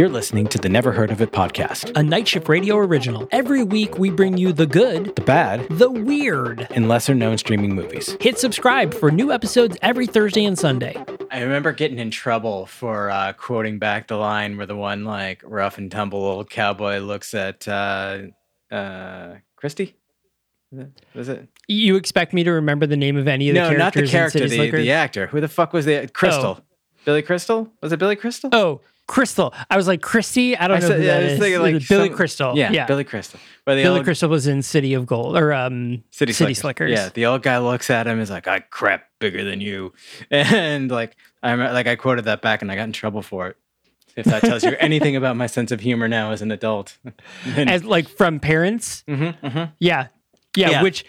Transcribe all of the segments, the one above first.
You're listening to the Never Heard of It podcast. a Night Shift Radio original. Every week we bring you the good, The bad the weird. and lesser known streaming movies. Hit subscribe for new episodes every Thursday and Sunday. I remember getting in trouble for uh, quoting back the line where the one like rough and tumble old cowboy looks at uh, uh, Christy. Was it- You expect me to remember the name of any of the No, characters not the character, the, the actor. Who the fuck was the Crystal? Billy Crystal? Was it Billy Crystal? Oh, Crystal. I was like Christy. I don't I know said- yeah, I was is. thinking, like, Billy some- Crystal. yeah, yeah. Billy Crystal. Where the Billy old Crystal was in City of Gold or um City, City Slickers. Slickers. Yeah, the old guy looks at him is like, "I crap bigger than you," and like I remember, like I quoted that back and I got in trouble for it. If that tells you anything about my sense of humor now as an adult, as like from parents. Mhm, mhm. Yeah. yeah. Yeah. Which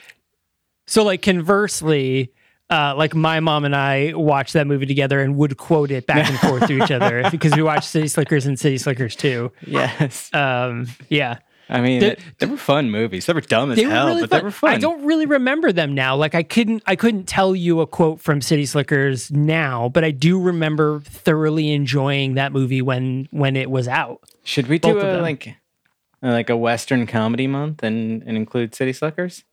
so like conversely, uh, like my mom and I watched that movie together and would quote it back and forth to each other because we watched City Slickers and City Slickers too. yes, Um, yeah. I mean They- they, were fun movies. They were dumb as They hell, really but fun. they were fun. I don't really remember them now. Like I couldn't I couldn't tell you a quote from City Slickers now, but I do remember thoroughly enjoying that movie when when it was out. Should we do a like like a Western comedy month and and include City Slickers?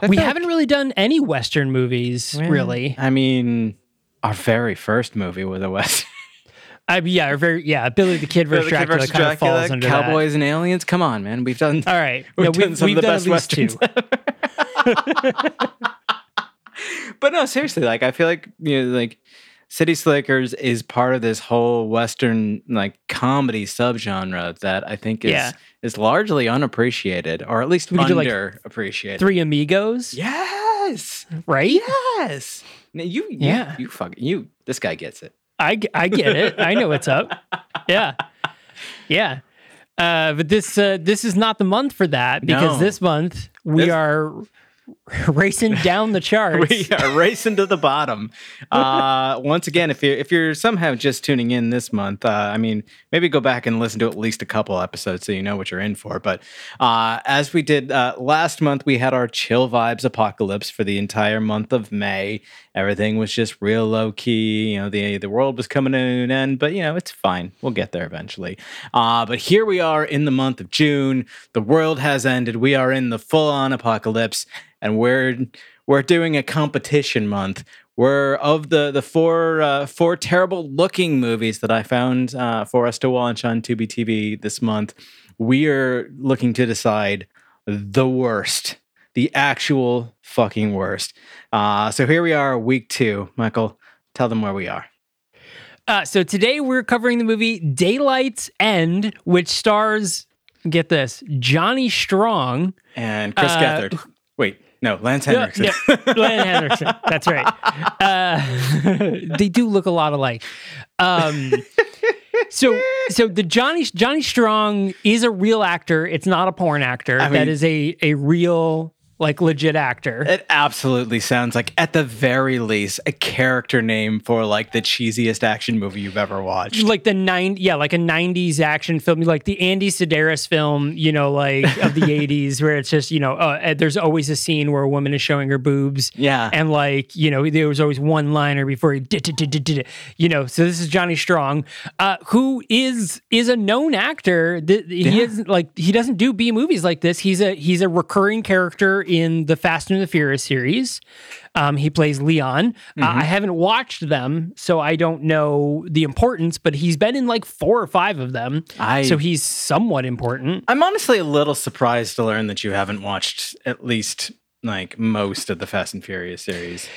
I we feel haven't really done any Western movies, like- really. I mean, our very first movie was a Western. I, yeah, or very yeah. Billy the Kid versus The Kid Dracula versus kind of falls Dracula, under that. Cowboys and Aliens. Come on, man. We've done. All right. We've Yeah, done we've, some we've of the done best at least two. westerns but no, seriously, like I feel like you know, like City Slickers is part of this whole Western like comedy subgenre that I think is Yeah. Is largely unappreciated, or at least We do, like, underappreciated. Three Amigos, Yes, right? yes. Now, you, you, Yeah. you fucking you. This guy gets it. I I get it. I know what's up. Yeah. Yeah. Uh, but this uh, this is not the month for that because No. this month we This- are racing down the charts. we are racing to the bottom. Uh, once again, if you're if you're somehow just tuning in this month, uh, I mean, maybe go back and listen to at least a couple episodes so you know what you're in for. But uh, as we did uh, last month, we had our chill vibes apocalypse for the entire month of May. Everything was just real low key. You know, the the world was coming to an end, but you know, it's fine. We'll get there eventually. Uh, but here we are in the month of June. The world has ended. We are in the full on apocalypse and we're we're doing a competition month. We're of the the four uh, four terrible looking movies that I found uh, for us to watch on Tubi TV this month. We are looking to decide the worst, the actual fucking worst. Uh, so here we are, week two. Michael, tell them where we are. Uh, so today we're covering the movie Daylight's End, which stars, get this, Johnny Strong. And Chris Uh, Gethard. Wait, no, Lance Henriksen. no, Glenn Henderson. That's right. Uh, they do look a lot alike. Um, so, so the Johnny Johnny Strong is a real actor. It's not a porn actor. I mean- is a a real like legit actor. It absolutely sounds like, at the very least, a character name for like the cheesiest action movie you've ever watched. like the nine, yeah, like a '90s action film, like the Andy Sidaris film, you know, like of the '80s, where it's just, you know, uh, there's always a scene where a woman is showing her boobs, Yeah. and like, you know, there was always one liner before he did, did, did, did, did, you know. So this is Johnny Strong, uh, who is is a known actor. He Yeah. is like he doesn't do B movies like this. He's a he's a recurring character in the Fast and the Furious series. Um, he plays Leon. Uh, Mm-hmm. I haven't watched them, so I don't know the importance. But he's been in like four or five of them, I- so he's somewhat important. I'm honestly a little surprised to learn that you haven't watched at least like most of the Fast and Furious series.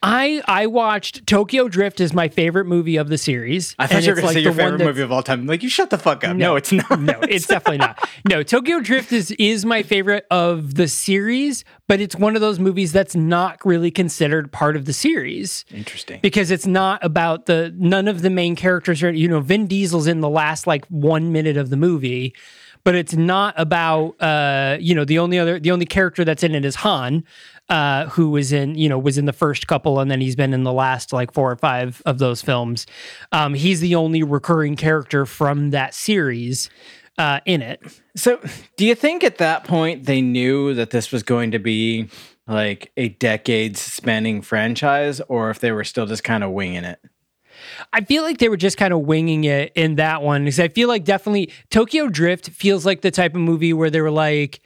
I I watched Tokyo Drift is my favorite movie of the series. I thought and you were going to say your favorite movie of all time. Like, you shut the fuck up. No, it's not. No, it's definitely not. No, Tokyo Drift is is my favorite of the series, but it's one of those movies that's not really considered part of the series interesting. because it's not about the none of the main characters are you know Vin Diesel's in the last like 1 minute of the movie, but it's not about uh you know the only other the only character that's in it is Han. Uh, who was in you know was in the first couple and then he's been in the last like four or five of those films um, he's the only recurring character from that series uh, in it So, do you think at that point they knew that this was going to be like a decades spanning franchise, or if they were still just kind of winging it? I feel like they were just kind of winging it in that one because I feel like definitely Tokyo Drift feels like the type of movie where they were like,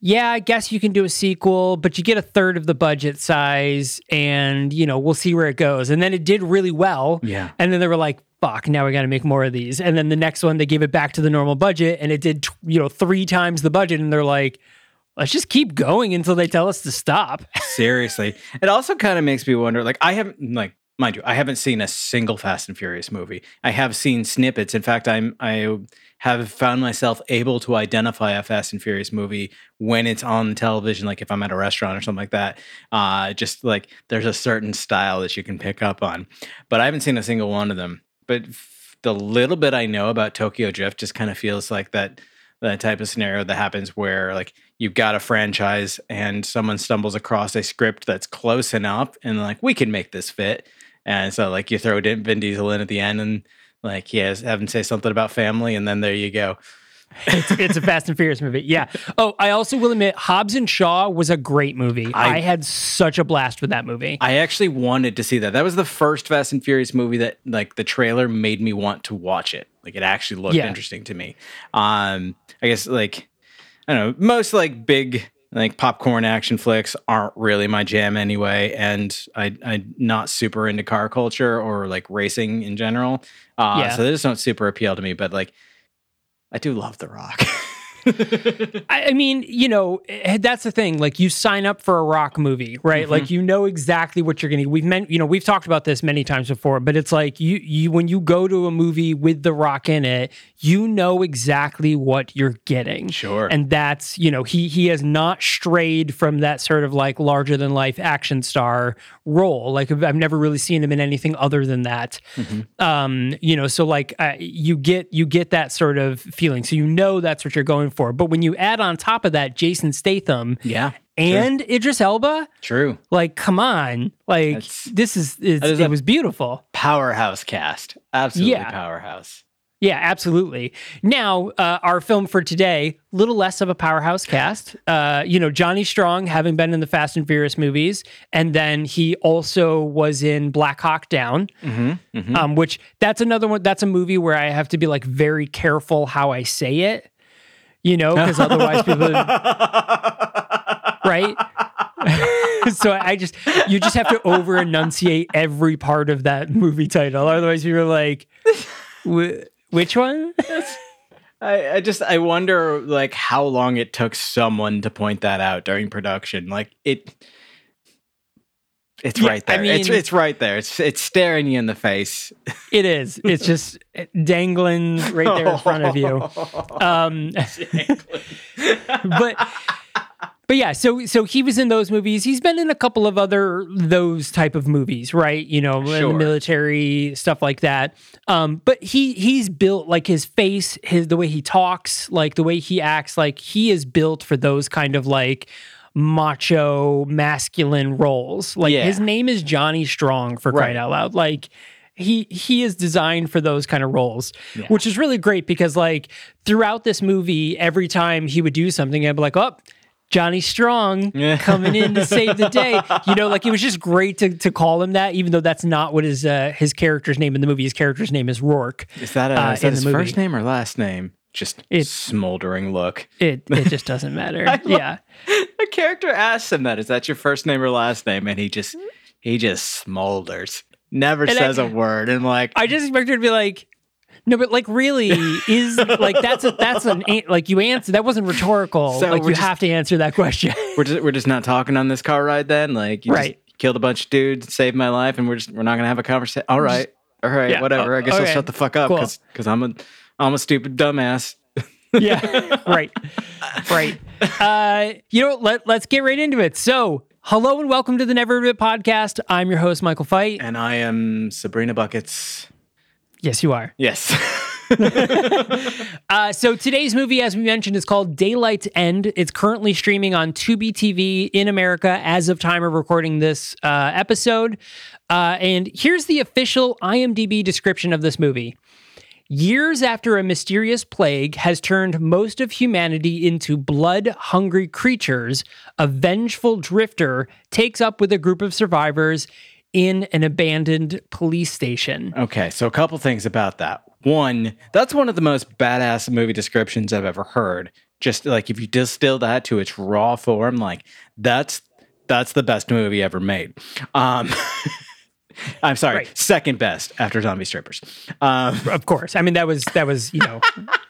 yeah, I guess you can do a sequel, but you get a third of the budget size and, you know, we'll see where it goes. And then it did really well. Yeah. And then they were like, fuck, now we got to make more of these. And then the next one, they gave it back to the normal budget and it did, you know, three times the budget. And they're like, let's just keep going until they tell us to stop. Seriously. It also kind of makes me wonder like, I haven't, like, mind you, I haven't seen a single Fast and Furious movie. I have seen snippets. In fact, I'm, I have found myself able to identify a Fast and Furious movie when it's on television, like if I'm at a restaurant or something like that. Uh, just like there's a certain style that you can pick up on. But I haven't seen a single one of them. But f- the little bit I know about Tokyo Drift just kind of feels like that that type of scenario that happens where like you've got a franchise and someone stumbles across a script that's close enough and like we can make this fit and so like you throw Vin Diesel in at the end and like has have him say something about family and then there you go it's, it's a Fast and Furious movie. Yeah. Oh, I also will admit, Hobbs and Shaw was a great movie. I, I- had such a blast with that movie. I actually wanted to see that. That was the first Fast and Furious movie that like the trailer made me want to watch it. Like it actually looked Yeah. interesting to me. Um I guess like I don't know, most like big like popcorn action flicks aren't really my jam anyway and I I'm not super into car culture or like racing in general. Uh Yeah. so they just don't super appeal to me, but like I do love The Rock. I, I mean, you know, eh, that's the thing. Like, you sign up for a rock movie, right? Mm-hmm. Like, you know exactly what you're going to. We've meant, you know, we've talked about this many times before, but it's like you, you, when you go to a movie with the rock in it, you know exactly what you're getting. Sure. and that's you know he he has not strayed from that sort of like larger than life action star role. Like I've never really seen him in anything other than that. Um, you know, so like uh, you get you get that sort of feeling, so you know that's what you're going for. But when you add on top of that Jason Statham yeah. and Idris Elba, True. like come on, like That's- this is is it was beautiful. Powerhouse cast. Absolutely Yeah. powerhouse. Yeah, absolutely. Now, uh, our film for today, little less of a powerhouse cast. Uh, you know, Johnny Strong, having been in the Fast and Furious movies, and then he also was in Black Hawk Down, Mm-hmm. um, which that's another one. That's a movie where I have to be like very careful how I say it, you know, because otherwise people, would, right? so I just you just have to over enunciate every part of that movie title. Otherwise, you're like, which one? I, I just I wonder like how long it took someone to point that out during production. Like it it's Yeah, right there. it's mean- it's right there. It's it's staring you in the face. It is. It's just dangling right there in front of you. Um, but but yeah, so so he was in those movies. He's been in a couple of other those type of movies, right? You know, in the Sure. military stuff like that. Um, but he he's built like his face, his the way he talks, like the way he acts, like he is built for those kind of like macho masculine roles. Like Yeah. his name is Johnny Strong for crying Right. out loud. Like he he is designed for those kind of roles, which is really great because like throughout this movie, every time he would do something, I'd be like, oh. Johnny Strong Yeah. coming in to save the day. You know, like it was just great to, to call him that, even though that's not what his uh, his character's name in the movie. His character's name is Rourke. Is that, a, Uh, is that his first name or last name? Just It- smoldering look. It it just doesn't matter. yeah. The character asks him that. Is that your first name or last name? And he just he just smolders. Never And says a word. And like I just expected to be like, no, but like really is like that's a that's an like you answer that wasn't rhetorical. So like you just- have to answer that question. we're just we're just not talking on this car ride then? Like you Right. just killed a bunch of dudes, saved my life, and we're just we're not gonna have a conversation. All right. All right, Yeah, whatever. I guess I'll shut the fuck up cool. because I'm a I'm a stupid dumbass. yeah, right, right. Uh, you know, let let's get right into it. So, hello and welcome to the Never Heard of It podcast. I'm your host, Michael Fight. And I am Sabrina Buckets. Yes, you are. Yes. Uh, so today's movie, as we mentioned, is called Daylight's End. It's currently streaming on Tubi TV in America as of time of recording this uh, episode. Uh, and here's the official IMDb description of this movie. Years after a mysterious plague has turned most of humanity into blood hungry creatures, a vengeful drifter takes up with a group of survivors in an abandoned police station. Okay, so a couple things about that. One, that's one of the most badass movie descriptions I've ever heard. Just like if you distill that to its raw form, like that's that's the best movie ever made. Um, I'm sorry, Right. second best after Zombie Strippers. Um, Of course. I mean that was that was, you know,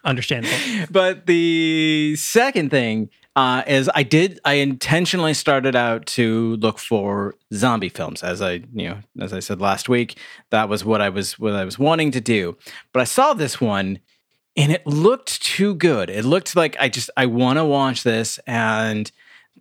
understandable. but the second thing uh, is I did I intentionally started out to look for zombie films as I you know as I said last week that was what I was what I was wanting to do but I saw this one and it looked too good it looked like I just I want to watch this and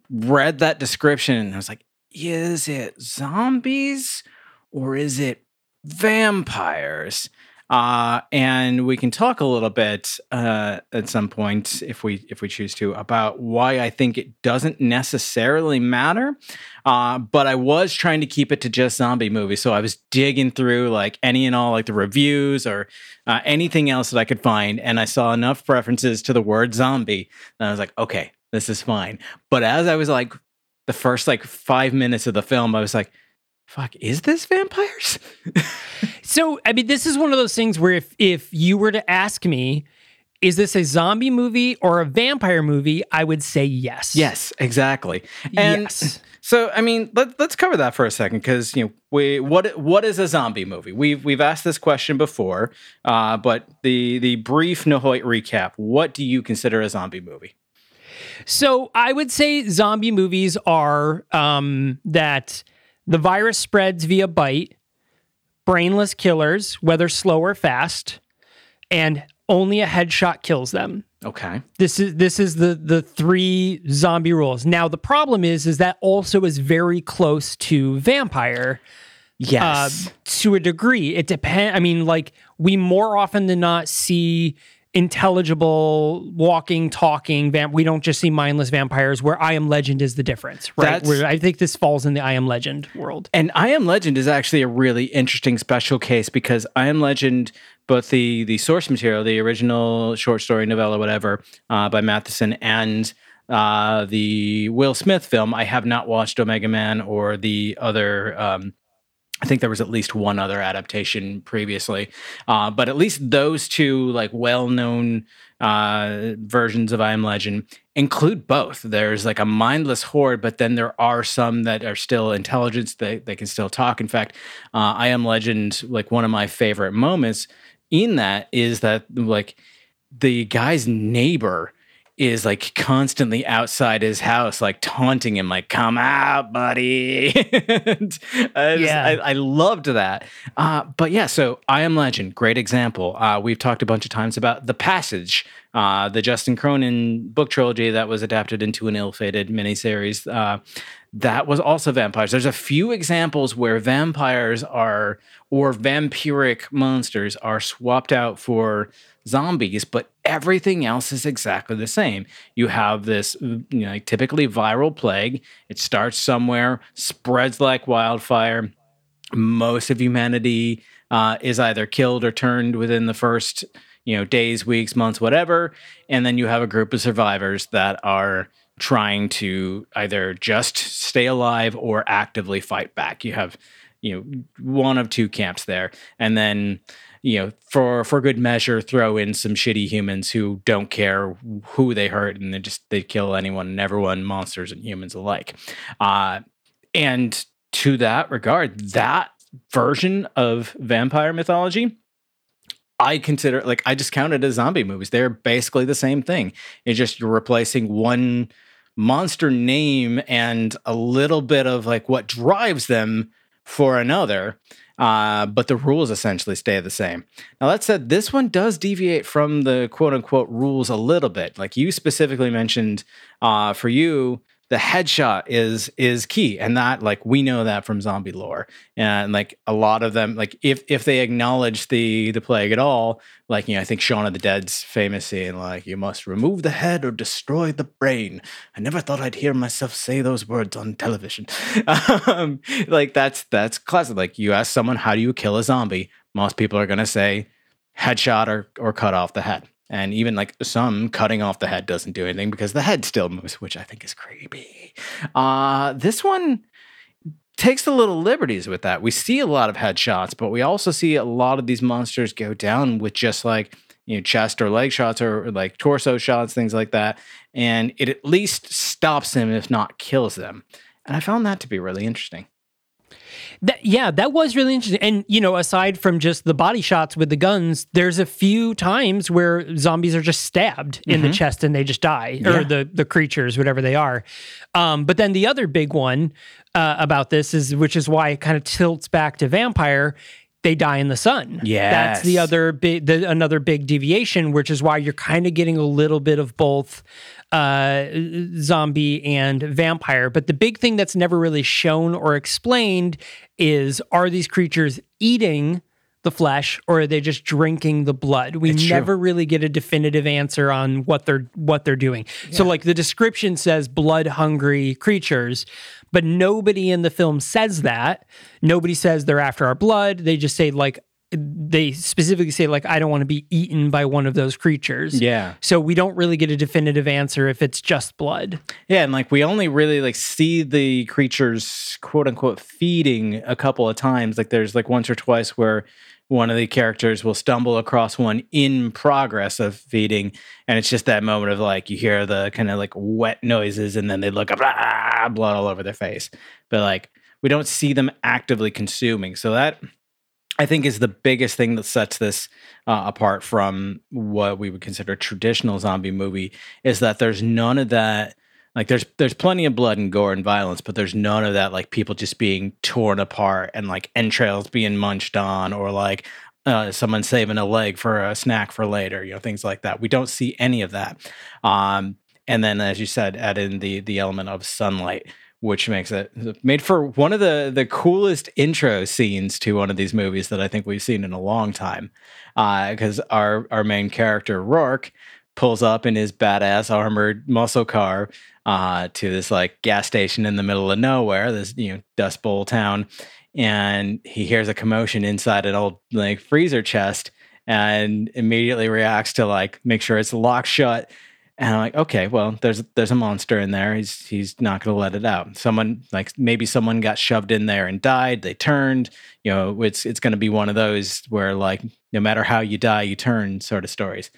read that description and I was like is it zombies or is it vampires uh, and we can talk a little bit uh, at some point if we if we choose to about why I think it doesn't necessarily matter. Uh, but I was trying to keep it to just zombie movies, so I was digging through like any and all like the reviews or uh, anything else that I could find, and I saw enough references to the word zombie, and I was like, okay, this is fine. But as I was like the first like five minutes of the film, I was like. Fuck, is this vampires? So, I mean, this is one of those things where if if you were to ask me, is this a zombie movie or a vampire movie? I would say yes. Yes, exactly. And yes. so, I mean, let, let's cover that for a second because you know, we what what is a zombie movie? We've we've asked this question before, uh, but the the brief NHOIT recap. What do you consider a zombie movie? So I would say zombie movies are um, that the virus spreads via bite, brainless killers, whether slow or fast, and only a headshot kills them. Okay. This is this is the the three zombie rules. Now the problem is is that also is very close to vampire uh, Yes. to a degree. It depends. I mean, like we more often than not see intelligible walking, talking vamp. We don't just see mindless vampires. Where I Am Legend is the difference, right? Where I think this falls in the I Am Legend world. And I Am Legend is actually a really interesting special case because I Am Legend, both the the source material, the original short story, novella, whatever, uh, by Matheson, and uh, the Will Smith film, I have not watched Omega Man or the other. Um, I think there was at least one other adaptation previously, uh, but at least those two like well-known uh, versions of I Am Legend include both. There's like a mindless horde, but then there are some that are still intelligence. They they can still talk. In fact, uh, I Am Legend, like one of my favorite moments in that is that like the guy's neighbor is like constantly outside his house, like taunting him, like "Come out, buddy." And Yeah. I, I loved that. Uh, but yeah, so I Am Legend, great example. Uh, we've talked a bunch of times about The Passage, uh, the Justin Cronin book trilogy that was adapted into an ill-fated miniseries. Uh, that was also vampires. There's a few examples where vampires are or vampiric monsters are swapped out for zombies, but everything else is exactly the same. You have this, you know, typically viral plague. It starts somewhere, spreads like wildfire. Most of humanity uh, is either killed or turned within the first, you know, days, weeks, months, whatever. And then you have a group of survivors that are trying to either just stay alive or actively fight back. You have, you know, one of two camps there. And then, you know, for for good measure, throw in some shitty humans who don't care who they hurt and they just they kill anyone and everyone, monsters and humans alike. Uh, and to that regard, that version of vampire mythology I consider like I just count it as zombie movies. They're basically the same thing. It's just you're replacing one monster name and a little bit of like what drives them for another. Uh, but the rules essentially stay the same. Now, that said, this one does deviate from the quote unquote rules a little bit. Like you specifically mentioned, uh, for you, the headshot is is key. And that like we know that from zombie lore. And like a lot of them like if if they acknowledge the the plague at all like you know i think shaun of the dead's famous saying like you must remove the head or destroy the brain. I never thought i'd hear myself say those words on television. Um, like that's that's classic. Like you ask someone how do you kill a zombie? Most people are going to say headshot or or cut off the head and even like some cutting off the head doesn't do anything because the head still moves, which I think is creepy. Uh, this one takes a little liberties with that. We see a lot of headshots, but we also see a lot of these monsters go down with just like you know chest or leg shots or like torso shots, things like that, and it at least stops them, if not kills them. And I found that to be really interesting. That, yeah, that was really interesting. And you know, aside from just the body shots with the guns, there's a few times where zombies are just stabbed in the chest and they just die, or Yeah. the the creatures, whatever they are. Um, but then the other big one uh, about this is, which is why it kind of tilts back to vampire. They die in the sun. Yeah, that's the other big, the, another big deviation, which is why you're kind of getting a little bit of both uh, zombie and vampire. But the big thing that's never really shown or explained is are these creatures eating the flesh or are they just drinking the blood? We It's true. never really get a definitive answer on what they're what they're doing. So like the description says blood hungry creatures, but nobody in the film says that. Nobody says they're after our blood. They just say like they specifically say like I don't want to be eaten by one of those creatures. Yeah. So we don't really get a definitive answer if it's just blood. Yeah, and like we only really like see the creatures quote unquote feeding a couple of times. Like there's like once or twice where one of the characters will stumble across one in progress of feeding, and it's just that moment of like you hear the kind of like wet noises, and then they look up, ah, blood all over their face. But like we don't see them actively consuming, so that I think is the biggest thing that sets this uh, apart from what we would consider a traditional zombie movie is that there's none of that like there's there's plenty of blood and gore and violence but there's none of that like people just being torn apart and like entrails being munched on or like uh, someone saving a leg for a snack for later you know things like that we don't see any of that um and then as you said add in the the element of sunlight which makes it made for one of the the coolest intro scenes to one of these movies that I think we've seen in a long time. Because our our main character Rourke pulls up in his badass armored muscle car uh, to this like gas station in the middle of nowhere, this you know Dust Bowl town, and he hears a commotion inside an old like freezer chest, and immediately reacts to like make sure it's locked shut and I'm like, okay, well, there's there's a monster in there. He's he's not going to let it out. Someone like maybe someone got shoved in there and died. They turned. You know, it's it's going to be one of those where like no matter how you die, you turn sort of stories.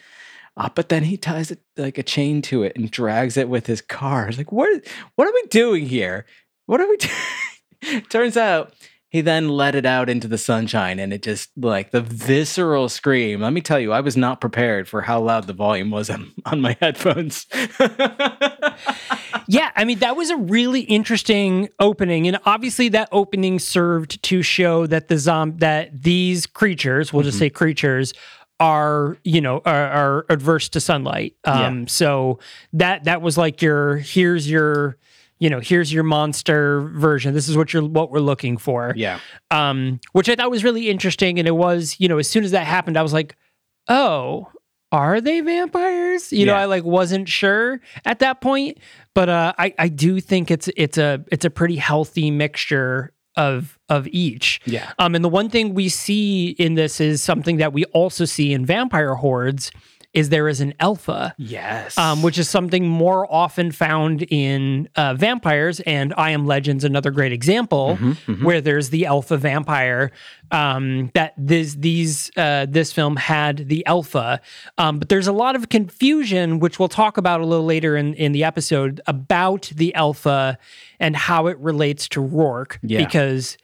Uh, but then he ties it like a chain to it and drags it with his car. It's like, what what are we doing here? What are we doing? Turns out he then let it out into the sunshine and it just like the visceral scream. Let me tell you, I was not prepared for how loud the volume was on, on my headphones. yeah, I mean that was a really interesting opening, and obviously that opening served to show that the zom that these creatures, we'll just say creatures, are you know are, are adverse to sunlight. Um, so that that was like your here's your you know here's your monster version. This is what you're what we're looking for. yeah. um, which I thought was really interesting. And it was, you know, as soon as that happened, I was like, oh, are they vampires? You know, I like wasn't sure at that point, but uh, I I do think it's it's a it's a pretty healthy mixture of of each. Yeah. Um, and the one thing we see in this is something that we also see in vampire hordes is there is an alpha Yes. um, which is something more often found in uh, vampires. And I Am Legend's another great example where there's the alpha vampire. Um, that this these uh, this film had the alpha, um, but there's a lot of confusion, which we'll talk about a little later in in the episode about the alpha and how it relates to Rourke, Yeah. because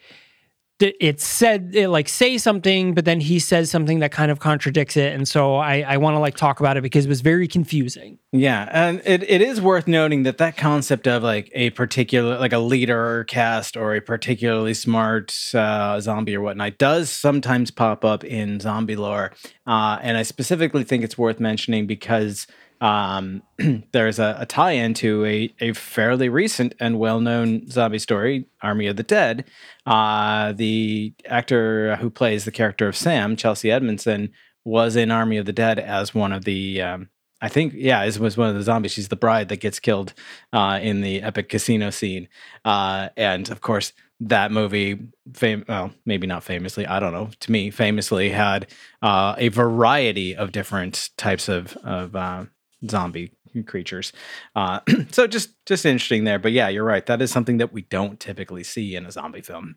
it said it like say something, but then he says something that kind of contradicts it, and so I, I want to like talk about it because it was very confusing. Yeah, and it, it is worth noting that that concept of like a particular like a leader or cast or a particularly smart uh, zombie or whatnot does sometimes pop up in zombie lore, uh, and I specifically think it's worth mentioning because um, there's a, a tie-in to a, a fairly recent and well-known zombie story, Army of the Dead. Uh, the actor who plays the character of Sam, Chelsea Edmundson, was in Army of the Dead as one of the um, I think, yeah, it was one of the zombies. She's the bride that gets killed uh, in the epic casino scene. Uh, and of course, that movie, fam- well, maybe not famously, I don't know, to me, famously had uh, a variety of different types of, of uh, zombie creatures. Uh, so just just interesting there. But yeah, you're right. That is something that we don't typically see in a zombie film.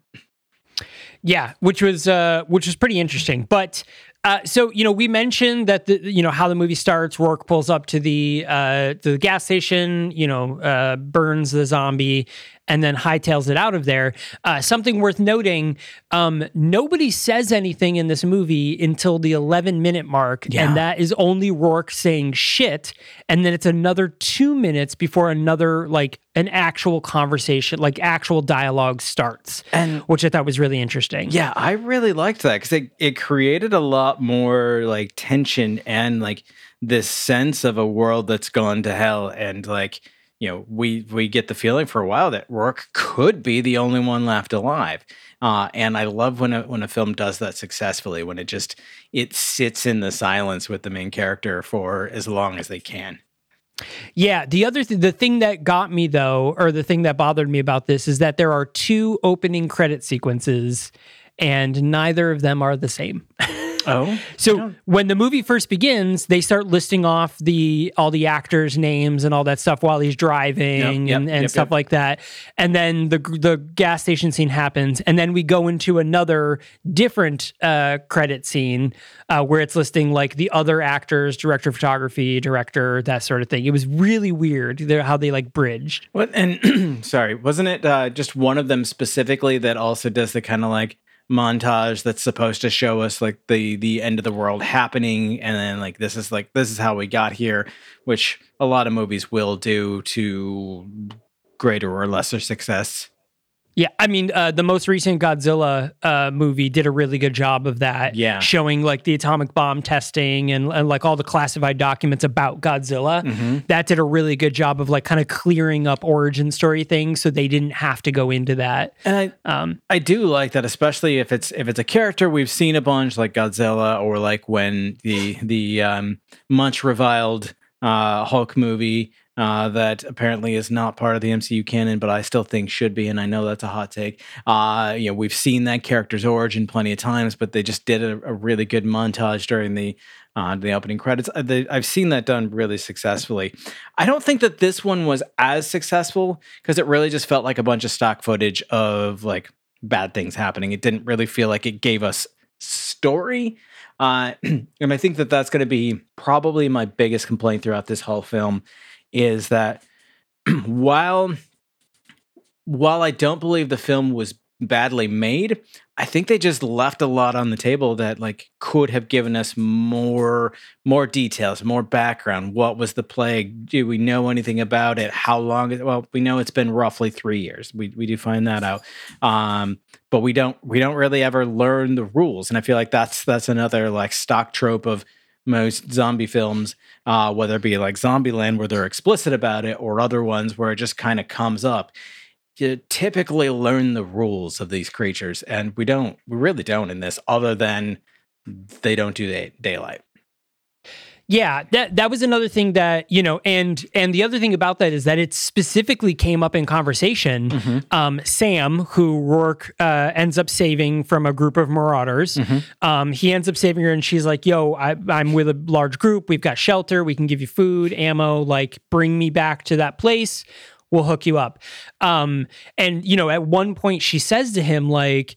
Yeah, which was uh, which was pretty interesting. But uh, so you know, we mentioned that the you know how the movie starts. Rourke pulls up to the uh, the gas station. You know, uh, burns the zombie, and then hightails it out of there. Uh, something worth noting: um, nobody says anything in this movie until the 11 minute mark, Yeah. and that is only Rourke saying shit, and then it's another two minutes before another like an actual conversation, like actual dialogue starts, And which I thought was really interesting. Yeah, I really liked that because it, it created a lot more like tension and like this sense of a world that's gone to hell. And like, you know, we we get the feeling for a while that Rourke could be the only one left alive. Uh, and I love when a when a film does that successfully, when it just it sits in the silence with the main character for as long as they can. Yeah, the other th- the thing that got me though, or the thing that bothered me about this is that there are two opening credit sequences, and neither of them are the same. Oh, So when the movie first begins, they start listing off the all the actors' names and all that stuff while he's driving Yep, and, yep, and yep, stuff yep. like that. And then the the gas station scene happens, and then we go into another different uh, credit scene uh, where it's listing like the other actors, director of photography, director, that sort of thing. It was really weird how they like bridged. What and sorry, wasn't it uh, just one of them specifically that also does the kind of like montage that's supposed to show us like the the end of the world happening and then like this is like this is how we got here, which a lot of movies will do to greater or lesser success. Yeah, I mean, uh, the most recent Godzilla uh, movie did a really good job of that. Yeah. showing like the atomic bomb testing and, and like all the classified documents about Godzilla. Mm-hmm. That did a really good job of like kind of clearing up origin story things, so they didn't have to go into that. And I Um, I do like that, especially if it's if it's a character we've seen a bunch, like Godzilla, or like when the the um, much reviled uh, Hulk movie uh, that apparently is not part of the MCU canon, but I still think should be, and I know that's a hot take. Uh, you know, we've seen that character's origin plenty of times, but they just did a, a really good montage during the uh, the opening credits. Uh, they, I've seen that done really successfully. I don't think that this one was as successful because it really just felt like a bunch of stock footage of like bad things happening. It didn't really feel like it gave us story. Uh, and I think that that's going to be probably my biggest complaint throughout this whole film is that while while I don't believe the film was badly made, I think they just left a lot on the table that like could have given us more more details, more background. What was the plague? Do we know anything about it? How long? Well, we know it's been roughly three years. We we do find that out, um, but we don't we don't really ever learn the rules. And I feel like that's that's another like stock trope of most zombie films, uh, whether it be like Zombieland where they're explicit about it, or other ones where it just kind of comes up you typically learn the rules of these creatures, and we don't. We really don't in this, other than they don't do day- daylight. Yeah, that that was another thing that you know, and and the other thing about that is that it specifically came up in conversation. Mm-hmm. Um, Sam, who Rourke uh, ends up saving from a group of marauders, Mm-hmm. um, he ends up saving her, and she's like, "Yo, I, I'm with a large group. We've got shelter. We can give you food, ammo. Like, bring me back to that place. We'll hook you up." Um, and you know, at one point, she says to him, like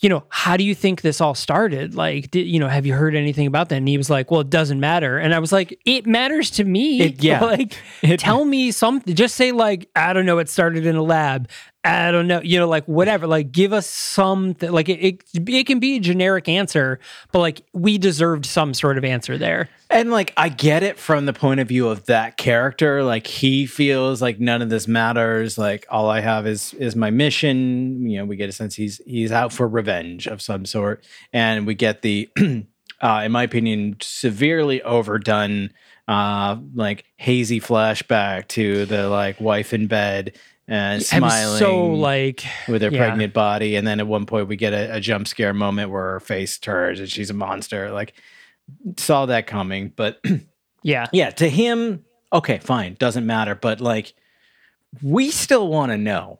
you know, how do you think this all started? Like, did, you know, have you heard anything about that? And he was like, well, it doesn't matter. And I was like, it matters to me. It- yeah. like, tell me something. Just say, like, I don't know, it started in a lab. I don't know, you know, like whatever. Like, give us something. Like, it, it, it can be a generic answer, but like, we deserved some sort of answer there. And like I get it from the point of view of that character. Like he feels like none of this matters. Like all I have is is my mission. You know, we get a sense he's he's out for revenge of some sort, and we get the, uh, in my opinion, severely overdone, uh, like hazy flashback to the like wife in bed and I was smiling so like, with her yeah. pregnant body, and then at one point we get a, a jump scare moment where her face turns and she's a monster. Like saw that coming, but yeah. yeah, to him, okay, fine, doesn't matter. But like, we still want to know.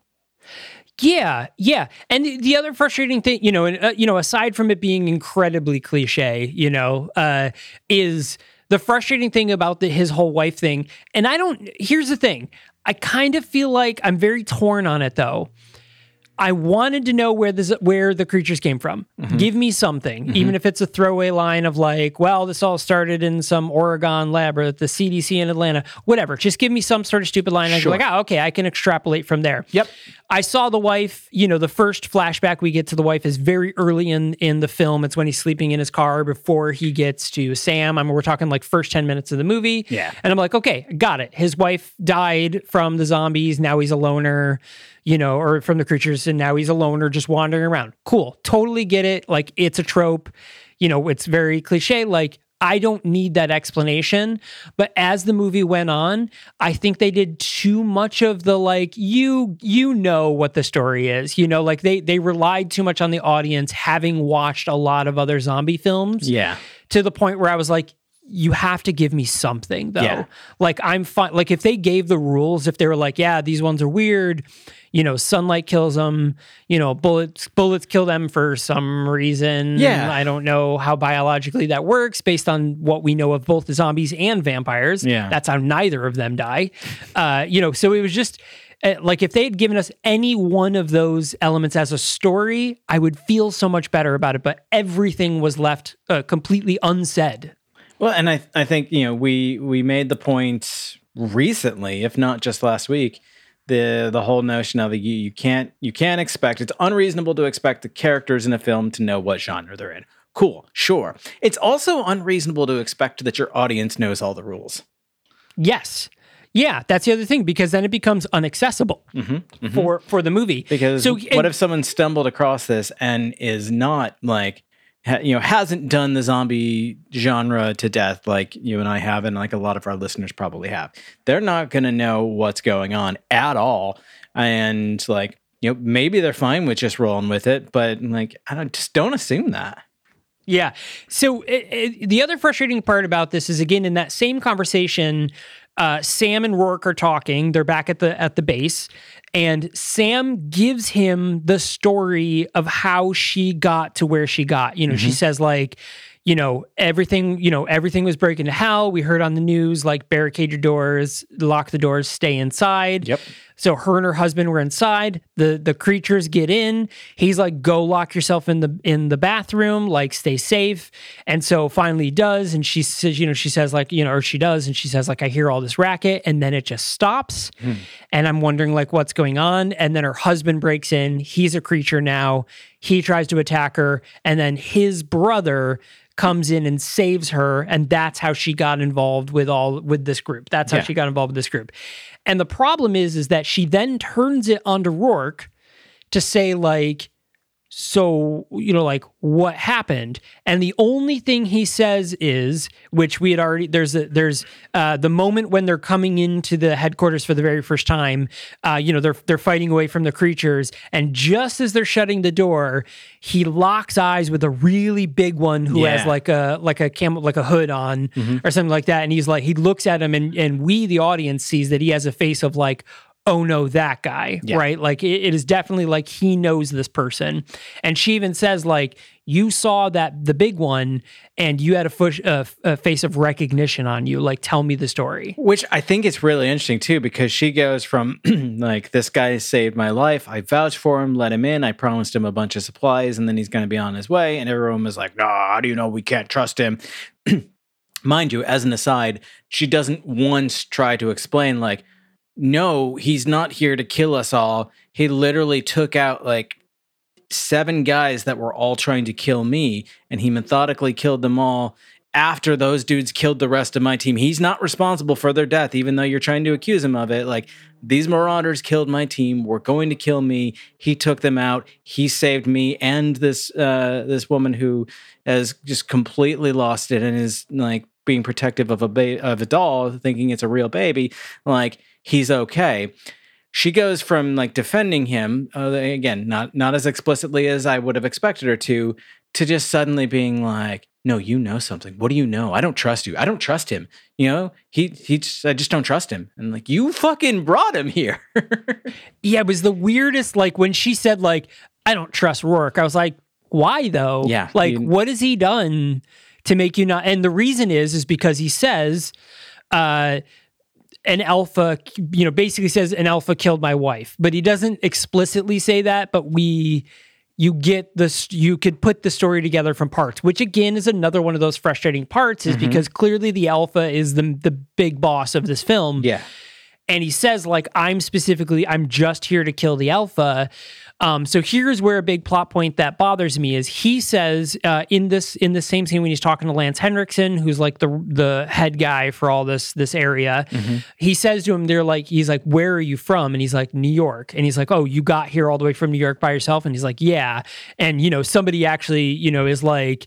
Yeah, yeah. And the, the other frustrating thing, you know, and uh, you know, aside from it being incredibly cliche, you know, uh, is the frustrating thing about the, his whole wife thing, and I don't. Here's the thing: I kind of feel like I'm very torn on it though. I wanted to know where this where the creatures came from. Mm-hmm. Give me something, even if it's a throwaway line of like, well, this all started in some Oregon lab or at the CDC in Atlanta, whatever. Just give me some sort of stupid line. I'm like, oh, okay, I can extrapolate from there. Yep. I saw the wife, you know, the first flashback we get to the wife is very early in in the film. It's when he's sleeping in his car before he gets to Sam. I mean, we're talking like first 10 minutes of the movie. Yeah. And I'm like, okay, got it. His wife died from the zombies. Now he's a loner, you know, or from the creatures, and now he's a loner just wandering around. Cool. Totally get it. Like it's a trope. You know, it's very cliche. Like I don't need that explanation. But as the movie went on, I think they did too much of the like you you know what the story is. You know, like they they relied too much on the audience having watched a lot of other zombie films Yeah. to the point where I was like, you have to give me something though. Yeah. Like I'm fine. Like if they gave the rules, if they were like, yeah, these ones are weird, you know, sunlight kills them, you know, bullets bullets kill them for some reason. Yeah. I don't know how biologically that works based on what we know of both the zombies and vampires. Yeah. That's how neither of them die. Uh, you know, so it was just uh, like if they had given us any one of those elements as a story, I would feel so much better about it. But everything was left uh, completely unsaid. Well, and I I think you know we we made the point recently, if not just last week, the the whole notion of you you can't you can't expect it's unreasonable to expect the characters in a film to know what genre they're in. Cool, sure. It's also unreasonable to expect that your audience knows all the rules. Yes. Yeah, that's the other thing because then it becomes unaccessible mm-hmm, mm-hmm. for for the movie. Because so what if someone stumbled across this and is not like, you know, hasn't done the zombie genre to death like you and I have, and like a lot of our listeners probably have? They're not going to know what's going on at all, and like, you know, maybe they're fine with just rolling with it, but like, I don't just don't assume that. Yeah. So it, it, the other frustrating part about this is again in that same conversation, uh, Sam and Rourke are talking. They're back at the at the base, and Sam gives him the story of how she got to where she got. You know, she mm-hmm. says like. You know, everything, you know, everything was breaking to hell. We heard on the news, like barricade your doors, lock the doors, stay inside. Yep. So her and her husband were inside. The the creatures get in. He's like, "Go lock yourself in the in the bathroom, like stay safe." And so finally he does, and she says, you know, she says like, you know, or she does, and she says like, "I hear all this racket," and then it just stops. Hmm. And I'm wondering like what's going on. And then her husband breaks in. He's a creature now. He tries to attack her, and then his brother comes in and saves her and that's how she got involved with all with this group that's how Yeah. she got involved with this group and the problem is is that she then turns it onto Rourke to say like so you know like what happened? And the only thing he says is which we had already there's a, there's uh, the moment when they're coming into the headquarters for the very first time uh, you know they're they're fighting away from the creatures. And just as they're shutting the door he locks eyes with a really big one who has like a like a camel like a hood on or something like that. And he's like he looks at him and and we the audience sees that he has a face of like oh no that guy Yeah. right like it, it is definitely like he knows this person and she even says like you saw that the big one and you had a, fush, a, a face of recognition on you like tell me the story Which I think is really interesting too, because she goes from like, this guy saved my life. I vouched for him, let him in. I promised him a bunch of supplies, and then he's going to be on his way. And everyone was like, nah, how do you know we can't trust him? Mind you, as an aside, she doesn't once try to explain, like, no, he's not here to kill us all. He literally took out like seven guys that were all trying to kill me, and he methodically killed them all after those dudes killed the rest of my team. He's not responsible for their death, even though you're trying to accuse him of it. Like, these marauders killed my team, were going to kill me. He took them out. He saved me and this uh this woman who has just completely lost it and is like being protective of a ba- of a doll, thinking it's a real baby. Like, he's okay. She goes from like defending him uh, again not not as explicitly as i would have expected her to to just suddenly being like no you know something. What do you know? I don't trust you. I don't trust him. You know? He he just, i just don't trust him. And like you fucking brought him here. Yeah it was the weirdest like when she said like i don't trust rourke. I was like why though? Yeah, like you- what has he done to make you not. And the reason is is because he says, uh, an alpha, you know, basically says an alpha killed my wife, but he doesn't explicitly say that. But we, you get this, you could put the story together from parts, which again is another one of those frustrating parts, is mm-hmm. because clearly the alpha is the the big boss of this film Yeah. and he says like i'm specifically i'm just here to kill the alpha um, so here's where a big plot point that bothers me is he says uh, in this in the same scene when he's talking to Lance Henriksen, who's like the the head guy for all this this area, he says to him, "They're like he's like, where are you from?" And he's like, "New York." And he's like, "Oh, you got here all the way from New York by yourself?" And he's like, "Yeah." And you know somebody actually you know is like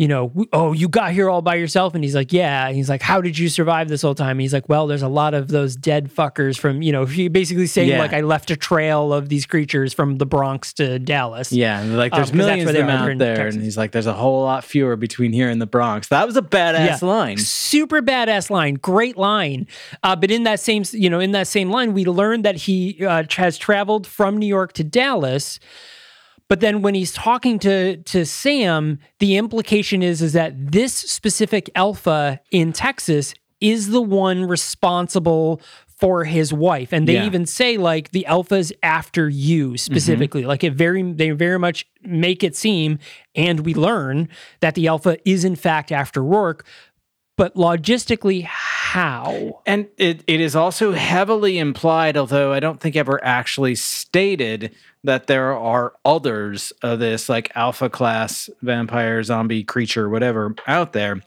you know, oh, you got here all by yourself? And he's like, yeah. And he's like, how did you survive this whole time? And he's like, well, there's a lot of those dead fuckers from, you know, he basically saying Yeah. like I left a trail of these creatures from the Bronx to Dallas. Yeah, and like Um, there's that's millions of them out there, Texas. and he's like, "There's a whole lot fewer between here and the Bronx." That was a badass Yeah. line. Super badass line, great line. Uh, but in that same, you know, in that same line, we learned that he uh, has traveled from New York to Dallas. But then when he's talking to to Sam, the implication is is that this specific alpha in Texas is the one responsible for his wife. And they Yeah. even say like the alpha's after you specifically. Mm-hmm. Like it very they very much make it seem and we learn that the alpha is in fact after Rourke but logistically how And it, it is also heavily implied, although I don't think ever actually stated, that there are others of this like alpha class vampire, zombie creature, whatever out there.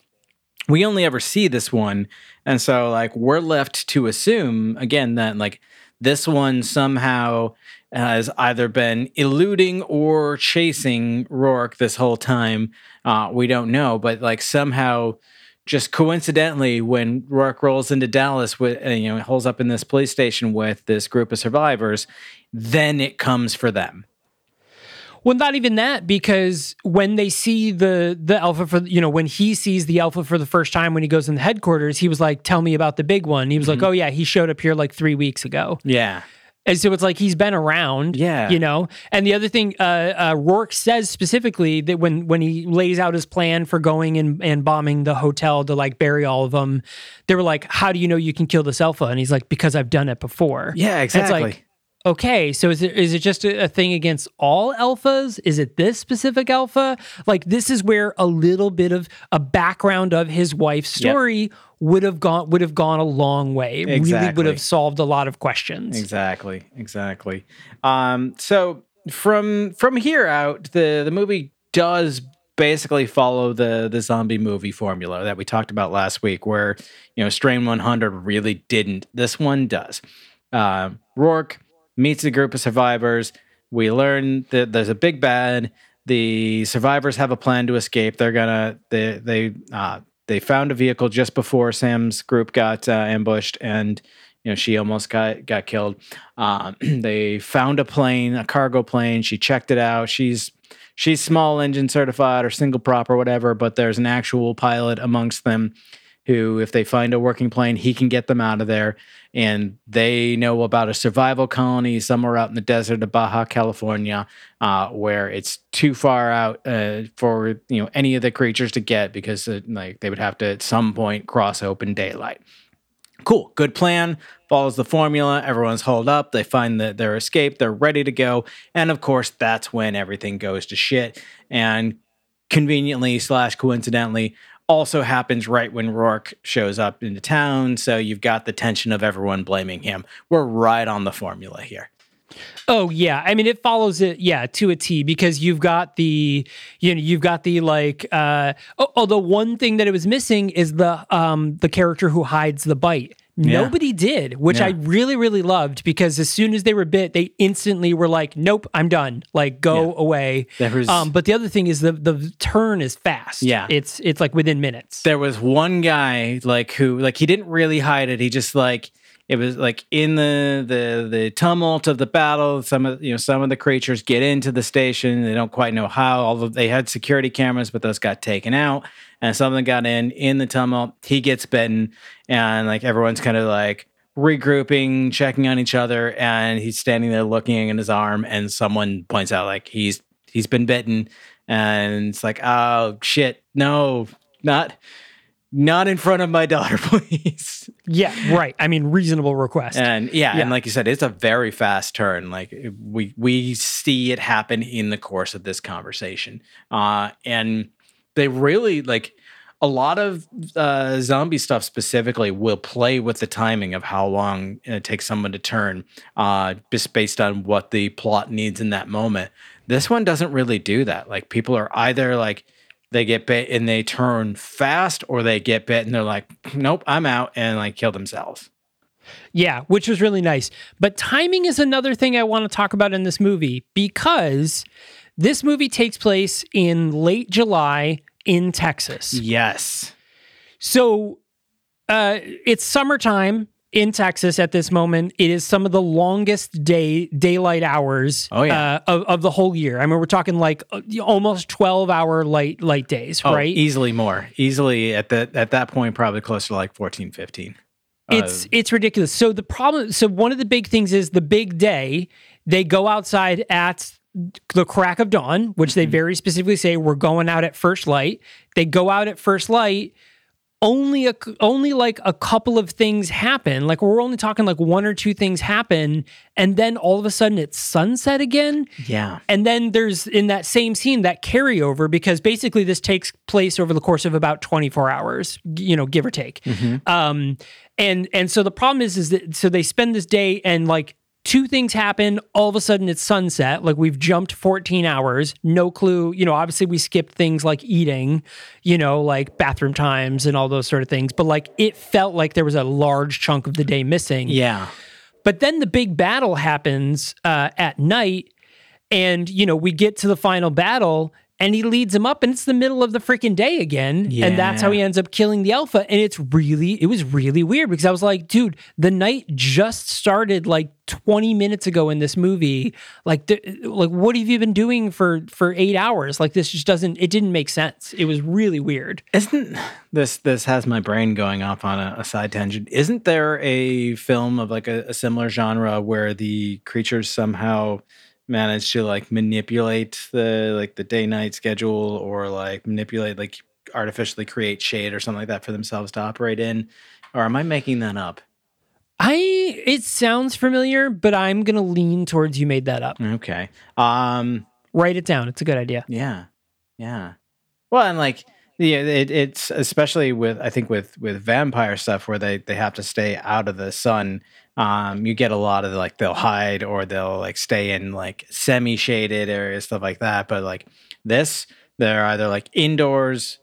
We only ever see this one. And so, like, we're left to assume, again, that like this one somehow has either been eluding or chasing Rourke this whole time. Uh, we don't know, but like somehow just coincidentally, when Rourke rolls into Dallas with, uh, you know, holds up in this police station with this group of survivors, then it comes for them. Well, not even that, because when they see the the alpha for you know when he sees the alpha for the first time when he goes in the headquarters, he was like, "Tell me about the big one." He was Mm-hmm. like, "Oh yeah, he showed up here like three weeks ago." Yeah. And so it's like he's been around, Yeah. you know. And the other thing, uh, uh, Rourke says specifically that when when he lays out his plan for going and, and bombing the hotel to like bury all of them, they were like, "How do you know you can kill this alpha?" And he's like, "Because I've done it before." Yeah, And it's like, exactly. okay, so is it is it just a, a thing against all alphas? Is it this specific alpha? Like this is where a little bit of a background of his wife's Yep. Would have gone would have gone a long way. It Really would have solved a lot of questions. Exactly, exactly. Um, so from from here out, the the movie does basically follow the the zombie movie formula that we talked about last week, where you know Strain 100 really didn't. This one does. Uh, Rourke meets a group of survivors. We learn that there's a big bad. The survivors have a plan to escape. They're gonna they they uh, they found a vehicle just before Sam's group got uh, ambushed, and you know she almost got got killed. Um, they found a plane, a cargo plane. She checked it out. She's she's small engine certified or single prop or whatever, but there's an actual pilot amongst them who, if they find a working plane, he can get them out of there. And they know about a survival colony somewhere out in the desert of Baja California, uh, where it's too far out uh, for you know any of the creatures to get because uh, like they would have to at some point cross open daylight. Cool, good plan. Follows the formula. Everyone's holed up. They find that they're escaped. They're ready to go. And of course, that's when everything goes to shit. And conveniently slash coincidentally also happens right when Rourke shows up into town. So you've got the tension of everyone blaming him. We're right on the formula here. Oh yeah, I mean it follows it yeah to a T because you've got the you know you've got the like uh oh, although one thing that it was missing is the um the character who hides the bite. Yeah. Nobody did, which I really really loved because as soon as they were bit, they instantly were like, "Nope, I'm done. Like go Yeah. away." Was- um, but the other thing is the the turn is fast. Yeah. it's it's like within minutes. there was one guy like who like he didn't really hide it he just like it was like in the the the tumult of the battle some of you know some of the creatures get into the station. They don't quite know how. Although they had security cameras but those got taken out and some of them got in in the tumult. He gets bitten and like everyone's kind of like regrouping checking on each other and he's standing there looking in his arm and someone points out like he's he's been bitten and it's like oh shit. No not not in front of my daughter, please. Yeah, right. I mean, reasonable request. And yeah, Yeah. and like you said, it's a very fast turn. Like we we see it happen in the course of this conversation, uh, and they really like a lot of uh, zombie stuff specifically will play with the timing of how long it takes someone to turn, uh, just based on what the plot needs in that moment. This one doesn't really do that. Like people are either like they get bit and they turn fast, or they get bit and they're like, nope, I'm out, and like kill themselves. Yeah, which was really nice. But timing is another thing I want to talk about in this movie because this movie takes place in late July in Texas. Yes. So uh, it's summertime in Texas at this moment. It is some of the longest day daylight hours Oh, yeah. uh, of, of the whole year. I mean, we're talking like uh, almost 12 hour light light days, Oh, right? Easily more. Easily at that at that point, probably closer to like 14, 15. it's Uh, it's ridiculous. So the problem so one of the big things is the big day, they go outside at the crack of dawn, which Mm-hmm. they very specifically say we're going out at first light. They go out at first light. Only a only like a couple of things happen. Like we're only talking like one or two things happen, and then all of a sudden it's sunset again. yeah. And then there's in that same scene that carryover because basically this takes place over the course of about 24 hours, you know, give or take. Um, and and so the problem is is that so they spend this day and like two things happen. All of a sudden it's sunset. Like we've jumped 14 hours, no clue. You know, obviously we skipped things like eating, you know, like bathroom times and all those sort of things. But like it felt like there was a large chunk of the day missing. Yeah. But then the big battle happens uh, at night, and you know we get to the final battle, and he leads him up, and it's the middle of the freaking day again, and that's how he ends up killing the alpha. And it's really, it was really weird because I was like, dude, the night just started like 20 minutes ago in this movie. Like, th- like what have you been doing for for eight hours? Like this just doesn't, it didn't make sense. It was really weird. Isn't this this has my brain going off on a, a side tangent? Isn't there a film of like a, a similar genre where the creatures somehow manage to like manipulate the like the day night schedule or like manipulate like artificially create shade or something like that for themselves to operate in? Or am I making that up? I, it sounds familiar, but I'm gonna lean towards you made that up. Okay. Um Write it down. It's a good idea. Yeah, yeah. Well, and like yeah, it, it's especially with I think with with vampire stuff where they they have to stay out of the sun. Um, you get a lot of like they'll hide or they'll like stay in like semi shaded areas, stuff like that. But like this, they're either like indoors